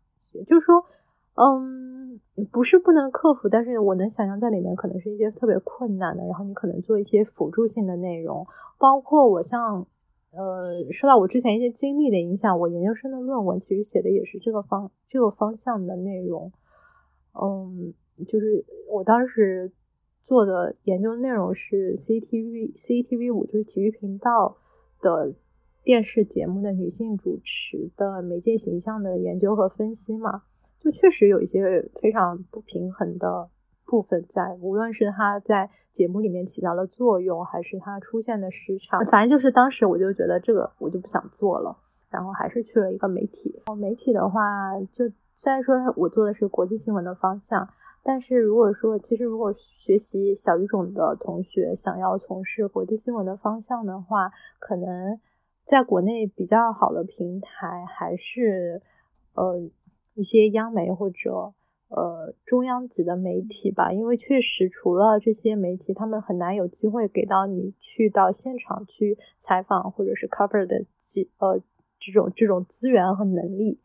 就是说，嗯，不是不能克服，但是我能想象在里面可能是一些特别困难的。然后你可能做一些辅助性的内容，包括我像，呃，受到我之前一些经历的影响，我研究生的论文其实写的也是这个方这个方向的内容。嗯，就是我当时做的研究内容是 CCTV CCTV 五，就是体育频道的。电视节目的女性主持的媒介形象的研究和分析嘛，就确实有一些非常不平衡的部分在，无论是他在节目里面起到的作用，还是他出现的时长，反正就是当时我就觉得这个我就不想做了，然后还是去了一个媒体。媒体的话，就虽然说我做的是国际新闻的方向，但是如果说其实如果学习小语种的同学想要从事国际新闻的方向的话，可能在国内比较好的平台还是呃一些央媒或者。呃，中央级的媒体吧，因为确实除了这些媒体，他们很难有机会给到你去到现场去采访或者是 cover 的机呃这种这种资源和能力。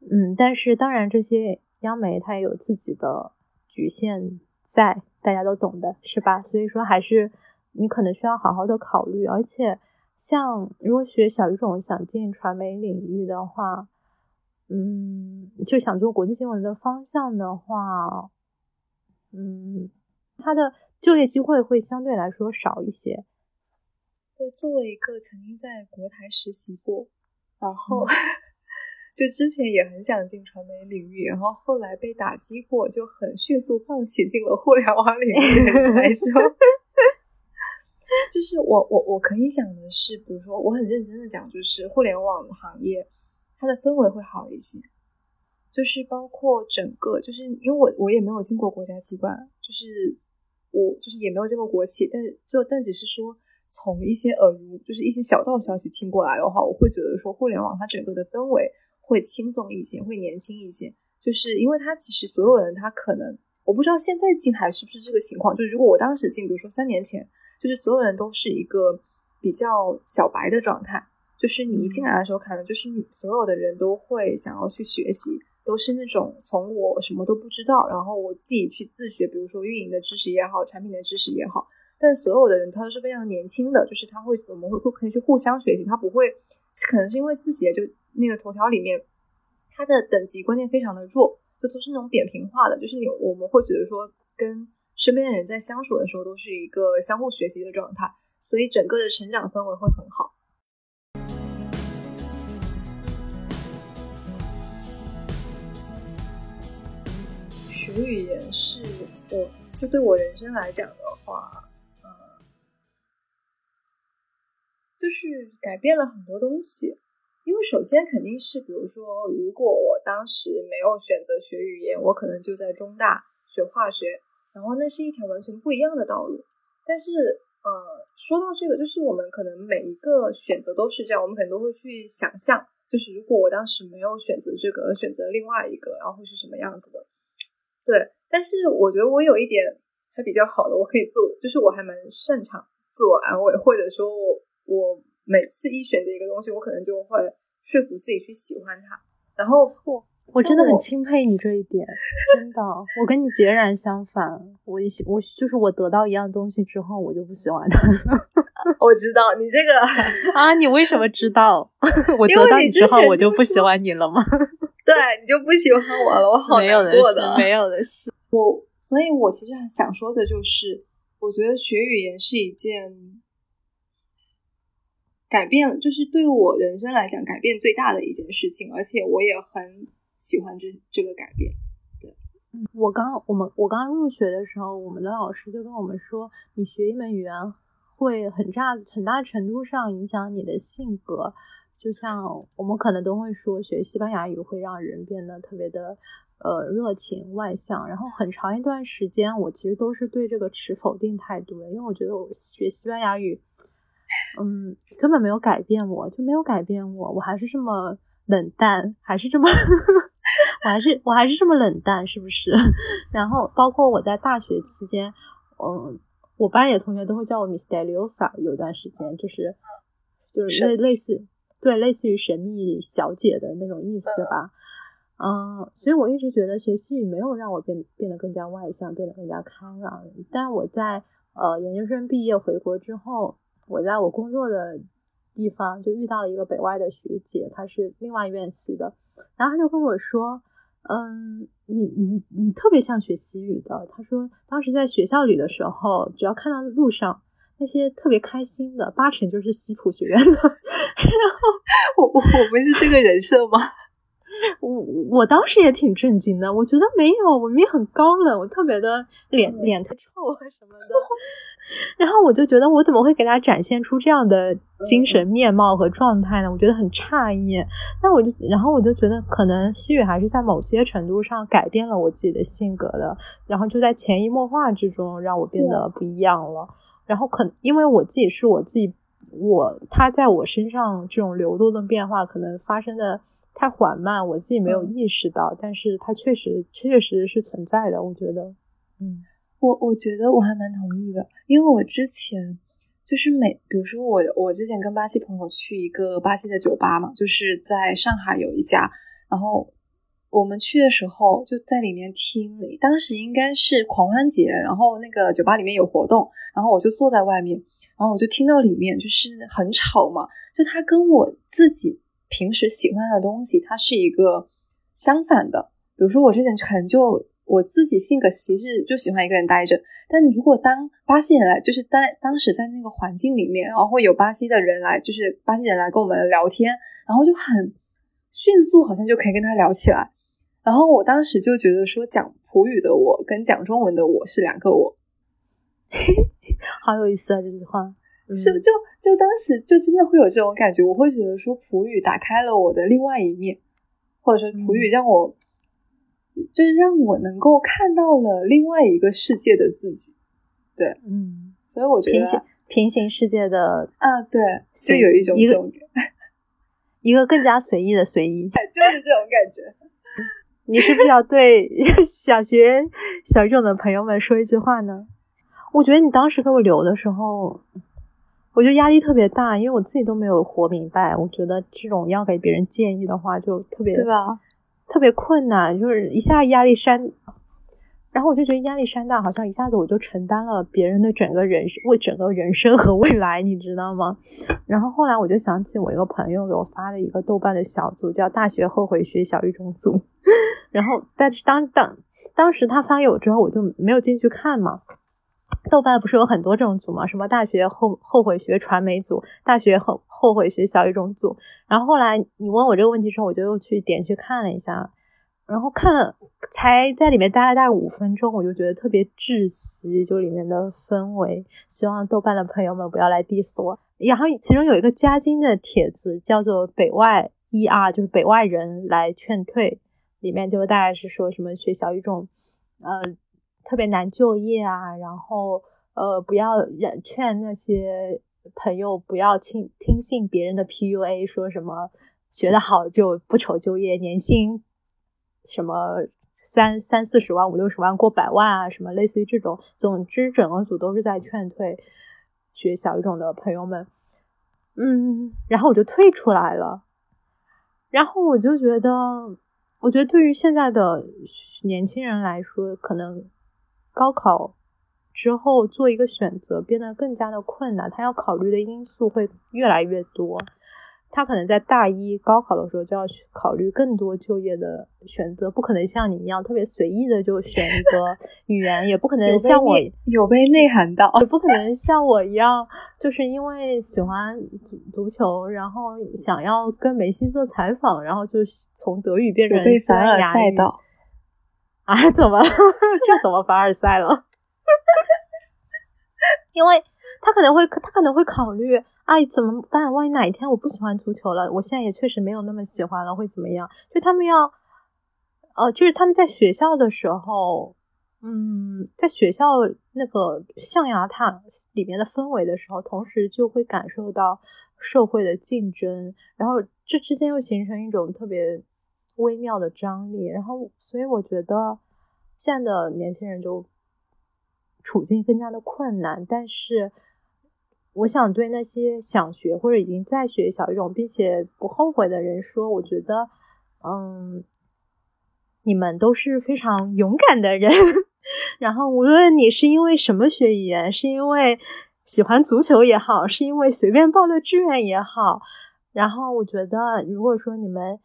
嗯，但是当然这些央媒它也有自己的局限在，大家都懂的是吧？所以说还是你可能需要好好的考虑，而且像如果学小语种想进传媒领域的话。嗯，就想做国际新闻的方向的话，嗯，他的就业机会会相对来说少一些。对，作为一个曾经在国台实习过，然后 就之前也很想进传媒领域，然后后来被打击过，就很迅速放弃进了互联网领域来说，就是我我我可以讲的是，比如说我很认真的讲，就是互联网行业。它的氛围会好一些，就是包括整个，就是因为我我也没有进过国家机关，就是我就是也没有见过国企，但是就但只是说从一些耳濡，就是一些小道消息听过来的话，我会觉得说互联网它整个的氛围会轻松一些，会年轻一些，就是因为它其实所有人他可能我不知道现在进还是不是这个情况，就是如果我当时进，比如说三年前，就是所有人都是一个比较小白的状态。就是你一进来的时候，可能就是你所有的人都会想要去学习，都是那种从我什么都不知道，然后我自己去自学，比如说运营的知识也好，产品的知识也好。但所有的人他都是非常年轻的，就是他会我们会会可以去互相学习，他不会可能是因为自己就那个头条里面，他的等级观念非常的弱，就都是那种扁平化的，就是你我们会觉得说跟身边的人在相处的时候都是一个相互学习的状态，所以整个的成长氛围会很好。语言是我就对我人生来讲的话，呃，就是改变了很多东西。因为首先肯定是，比如说，如果我当时没有选择学语言，我可能就在中大学化学，然后那是一条完全不一样的道路。但是，呃，说到这个，就是我们可能每一个选择都是这样，我们可能都会去想象，就是如果我当时没有选择这个，而选择另外一个，然后会是什么样子的。对，但是我觉得我有一点还比较好的，我可以自我，就是我还蛮擅长自我安慰，或者说我我每次一选择一个东西，我可能就会说服自己去喜欢它。然后我真的很钦佩你这一点，真的，我跟你截然相反。我一我就是我得到一样东西之后，我就不喜欢它。我知道你这个 啊，你为什么知道？我得到你之后，我就不喜欢你了吗？对你就不喜欢我了，我好难过的，没有的事。我，所以我其实想说的就是，我觉得学语言是一件改变，就是对我人生来讲改变最大的一件事情，而且我也很喜欢这这个改变。对，我刚我们我刚入学的时候，我们的老师就跟我们说，你学一门语言会很大很大程度上影响你的性格。就像我们可能都会说，学西班牙语会让人变得特别的呃热情外向。然后很长一段时间，我其实都是对这个持否定态度的，因为我觉得我学西班牙语，嗯，根本没有改变我，就没有改变我，我还是这么冷淡，还是这么，我还是我还是这么冷淡，是不是？然后包括我在大学期间，嗯，我班里的同学都会叫我 Misteriosa，有一段时间就是就是类类似。对，类似于神秘小姐的那种意思吧，嗯，所以我一直觉得学西语没有让我变变得更加外向，变得更加开朗。但我在呃研究生毕业回国之后，我在我工作的地方就遇到了一个北外的学姐，她是另外院系的，然后她就跟我说，嗯，你你你特别像学西语的。她说当时在学校里的时候，只要看到路上。那些特别开心的，八成就是西普学院的。然后我我我们是这个人设吗？我我当时也挺震惊的，我觉得没有，我明明很高冷，我特别的脸脸特臭什么的。然后我就觉得，我怎么会给他展现出这样的精神面貌和状态呢？我觉得很诧异。那我就，然后我就觉得，可能西雨还是在某些程度上改变了我自己的性格的，然后就在潜移默化之中让我变得不一样了。然后可因为我自己是我自己，我他在我身上这种流动的变化，可能发生的太缓慢，我自己没有意识到，但是它确实确确实实是存在的。我觉得，嗯。我我觉得我还蛮同意的，因为我之前就是每，比如说我我之前跟巴西朋友去一个巴西的酒吧嘛，就是在上海有一家，然后我们去的时候就在里面听，当时应该是狂欢节，然后那个酒吧里面有活动，然后我就坐在外面，然后我就听到里面就是很吵嘛，就它跟我自己平时喜欢的东西，它是一个相反的，比如说我之前可能就。我自己性格其实就喜欢一个人待着，但如果当巴西人来，就是当当时在那个环境里面，然后会有巴西的人来，就是巴西人来跟我们聊天，然后就很迅速，好像就可以跟他聊起来。然后我当时就觉得说，讲普语的我跟讲中文的我是两个我，好有意思啊！这句话是就就当时就真的会有这种感觉，我会觉得说普语打开了我的另外一面，或者说普语让我。就是让我能够看到了另外一个世界的自己，对，嗯，所以我觉得平行世界的啊，对，就有一种这种 一个更加随意的随意，就是这种感觉。你是不是要对小学小语种的朋友们说一句话呢？我觉得你当时给我留的时候，我觉得压力特别大，因为我自己都没有活明白。我觉得这种要给别人建议的话，就特别对吧？特别困难，就是一下压力山，然后我就觉得压力山大，好像一下子我就承担了别人的整个人生，为整个人生和未来，你知道吗？然后后来我就想起我一个朋友给我发了一个豆瓣的小组，叫“大学后悔学小语种组”，然后但是当当当时他发给我之后，我就没有进去看嘛。豆瓣不是有很多这种组吗？什么大学后后悔学传媒组，大学后后悔学小语种组。然后后来你问我这个问题时候，我就又去点去看了一下，然后看了才在里面待了大概五分钟，我就觉得特别窒息，就里面的氛围。希望豆瓣的朋友们不要来 diss 我。然后其中有一个加金的帖子叫做“北外 ER”，就是北外人来劝退，里面就大概是说什么学小语种，呃。特别难就业啊，然后呃，不要劝那些朋友不要听听信别人的 PUA，说什么学得好就不愁就业，年薪什么三三四十万、五六十万、过百万啊，什么类似于这种。总之，整个组都是在劝退学小语种的朋友们。嗯，然后我就退出来了。然后我就觉得，我觉得对于现在的年轻人来说，可能。高考之后做一个选择变得更加的困难，他要考虑的因素会越来越多。他可能在大一高考的时候就要去考虑更多就业的选择，不可能像你一样特别随意的就选一个语言，也不可能像我有被内涵到，也不可能像我一样，就是因为喜欢足足球，然后想要跟梅西做采访，然后就从德语变成凡尔赛道。啊，怎么了 这怎么凡尔赛了？因为他可能会，他可能会考虑，哎，怎么办？万一哪一天我不喜欢足球了，我现在也确实没有那么喜欢了，会怎么样？就他们要，呃，就是他们在学校的时候，嗯，在学校那个象牙塔里面的氛围的时候，同时就会感受到社会的竞争，然后这之间又形成一种特别。微妙的张力，然后，所以我觉得现在的年轻人就处境更加的困难。但是，我想对那些想学或者已经在学小语种并且不后悔的人说，我觉得，嗯，你们都是非常勇敢的人。然后，无论你是因为什么学语言，是因为喜欢足球也好，是因为随便报的志愿也好，然后我觉得，如果说你们。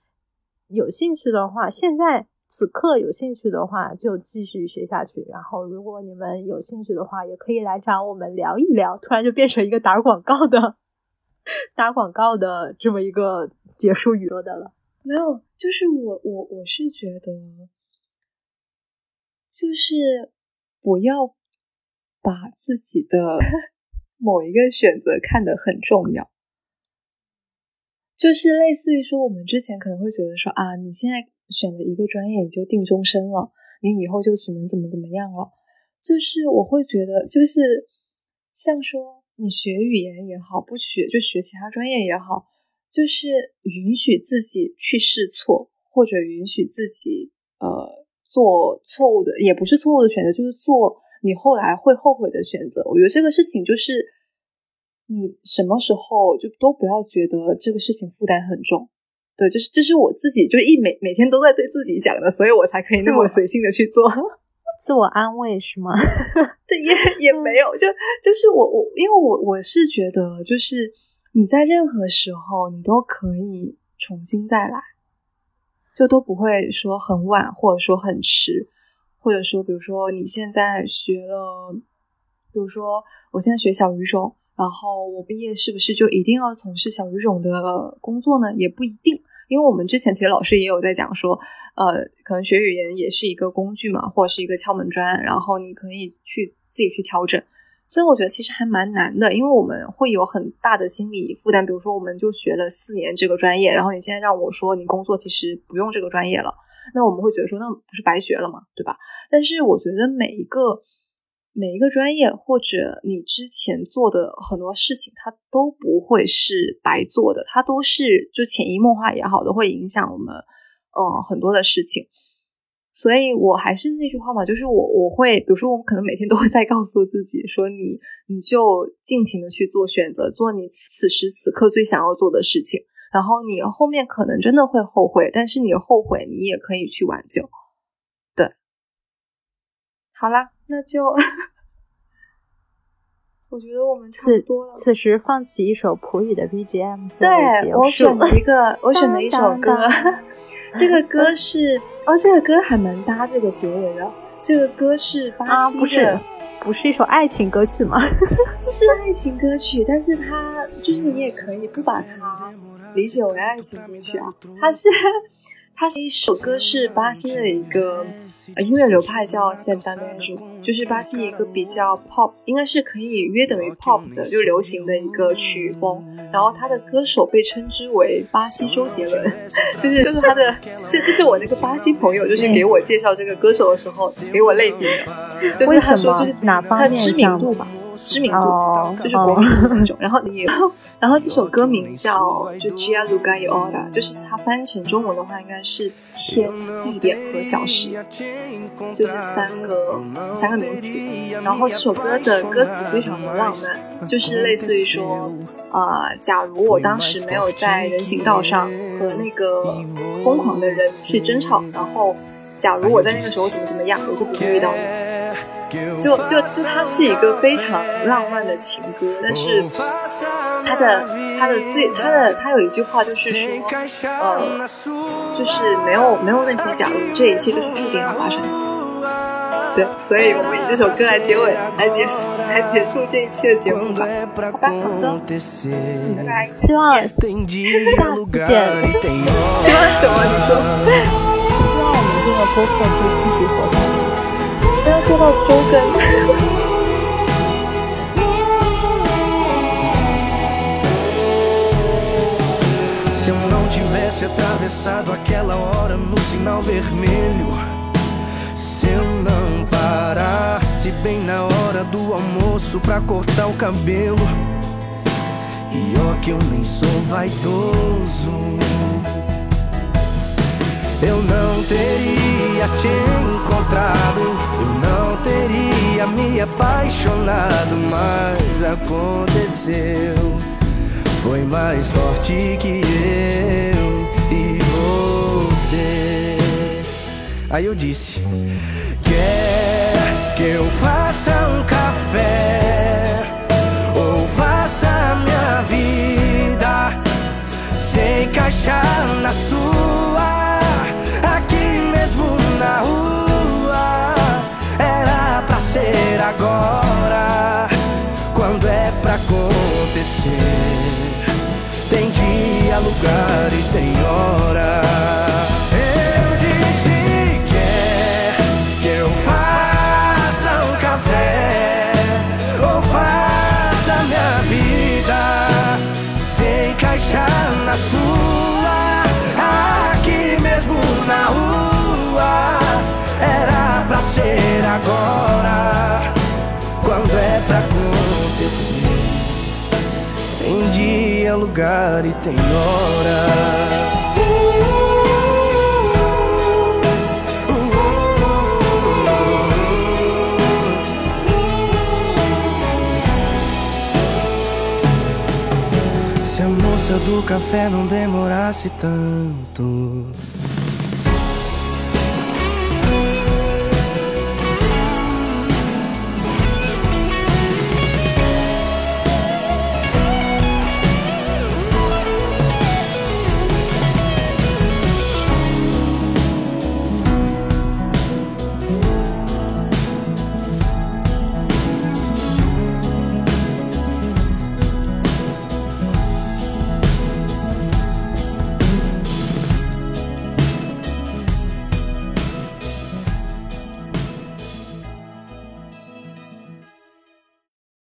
有兴趣的话，现在此刻有兴趣的话，就继续学下去。然后，如果你们有兴趣的话，也可以来找我们聊一聊。突然就变成一个打广告的、打广告的这么一个结束语了的了。没有，就是我我我是觉得，就是不要把自己的 某一个选择看得很重要，就是类似于说，我们之前可能会觉得说啊，你现在选了一个专业，你就定终身了，你以后就只能怎么怎么样了。就是我会觉得，就是像说你学语言也好，不学就学其他专业也好。就是允许自己去试错，或者允许自己呃做错误的，也不是错误的选择，就是做你后来会后悔的选择。我觉得这个事情就是你什么时候就都不要觉得这个事情负担很重。对，就是这是我自己就一每每天都在对自己讲的，所以我才可以那么随性的去做，自我安慰是吗？对，也也没有，就就是我我因为我我是觉得就是。你在任何时候，你都可以重新再来，就都不会说很晚，或者说很迟，或者说，比如说你现在学了，比如说我现在学小语种，然后我毕业是不是就一定要从事小语种的工作呢？也不一定，因为我们之前其实老师也有在讲说，呃，可能学语言也是一个工具嘛，或者是一个敲门砖，然后你可以去自己去调整。所以我觉得其实还蛮难的，因为我们会有很大的心理负担。比如说，我们就学了四年这个专业，然后你现在让我说你工作其实不用这个专业了，那我们会觉得说那不是白学了吗？对吧？但是我觉得每一个每一个专业或者你之前做的很多事情，它都不会是白做的，它都是就潜移默化也好，都会影响我们嗯很多的事情。所以我还是那句话嘛，就是我我会，比如说，我们可能每天都会在告诉自己说，你你就尽情的去做选择，做你此时此刻最想要做的事情，然后你后面可能真的会后悔，但是你后悔你也可以去挽救。对，好啦，那就。我觉得我们差不多了。此时放起一首普语的 BGM。对我选了一个，我选了一首歌。这个歌是哦，这个歌还蛮搭这个结尾的。这个歌是巴西的，不是一首爱情歌曲吗？是爱情歌曲，但是它就是你也可以不把它理解为爱情歌曲啊，它是。它是一首歌，是巴西的一个音乐流派，叫 s a n t a n e o 就是巴西一个比较 pop，应该是可以约等于 pop 的，就流行的一个曲风。然后他的歌手被称之为巴西周杰伦，就是就是他的，这这是我那个巴西朋友，就是给我介绍这个歌手的时候给我类比的，就是他说就是哪方面知名度吧。知名度就是国民那种，然后 你，然后这首歌名叫就 Gia Lugai Ora，就是它翻成中文的话应该是天、地点和小时，就是三个三个名词。然后这首歌的歌词非常的浪漫，就是类似于说，啊，假如我当时没有在人行道上和那个疯狂的人去争吵，然后假如我在那个时候怎么怎么样，我就不会遇到你。就就就它是一个非常浪漫的情歌，但是它的它的最它的它有一句话就是说，呃，就是没有没有那些假如，这一切就是注定要发生的。对，所以我们以这首歌来结尾，来结束来结束这一期的节目吧。好吧，好的，拜拜，希望下次见。希望什么？你说？希望我们这个播客可以继续活下去。做到周更。Se eu não tivesse atravessado aquela hora no sinal vermelho, se eu não parasse bem na hora do almoço pra cortar o cabelo, e ó que eu nem sou vaidoso. Eu não teria te encontrado, eu não teria me apaixonado, mas aconteceu. Foi mais forte que eu e você. Aí eu disse: Quer que eu faça um café ou faça minha vida se encaixar na sua? rua era pra ser agora. Quando é pra acontecer, tem dia, lugar e tem hora. Eu disse que é, que eu faça um café ou faça minha vida sem encaixar na sua. Era pra ser agora, quando é pra acontecer. Tem dia, lugar e tem hora. do café não demorasse tanto.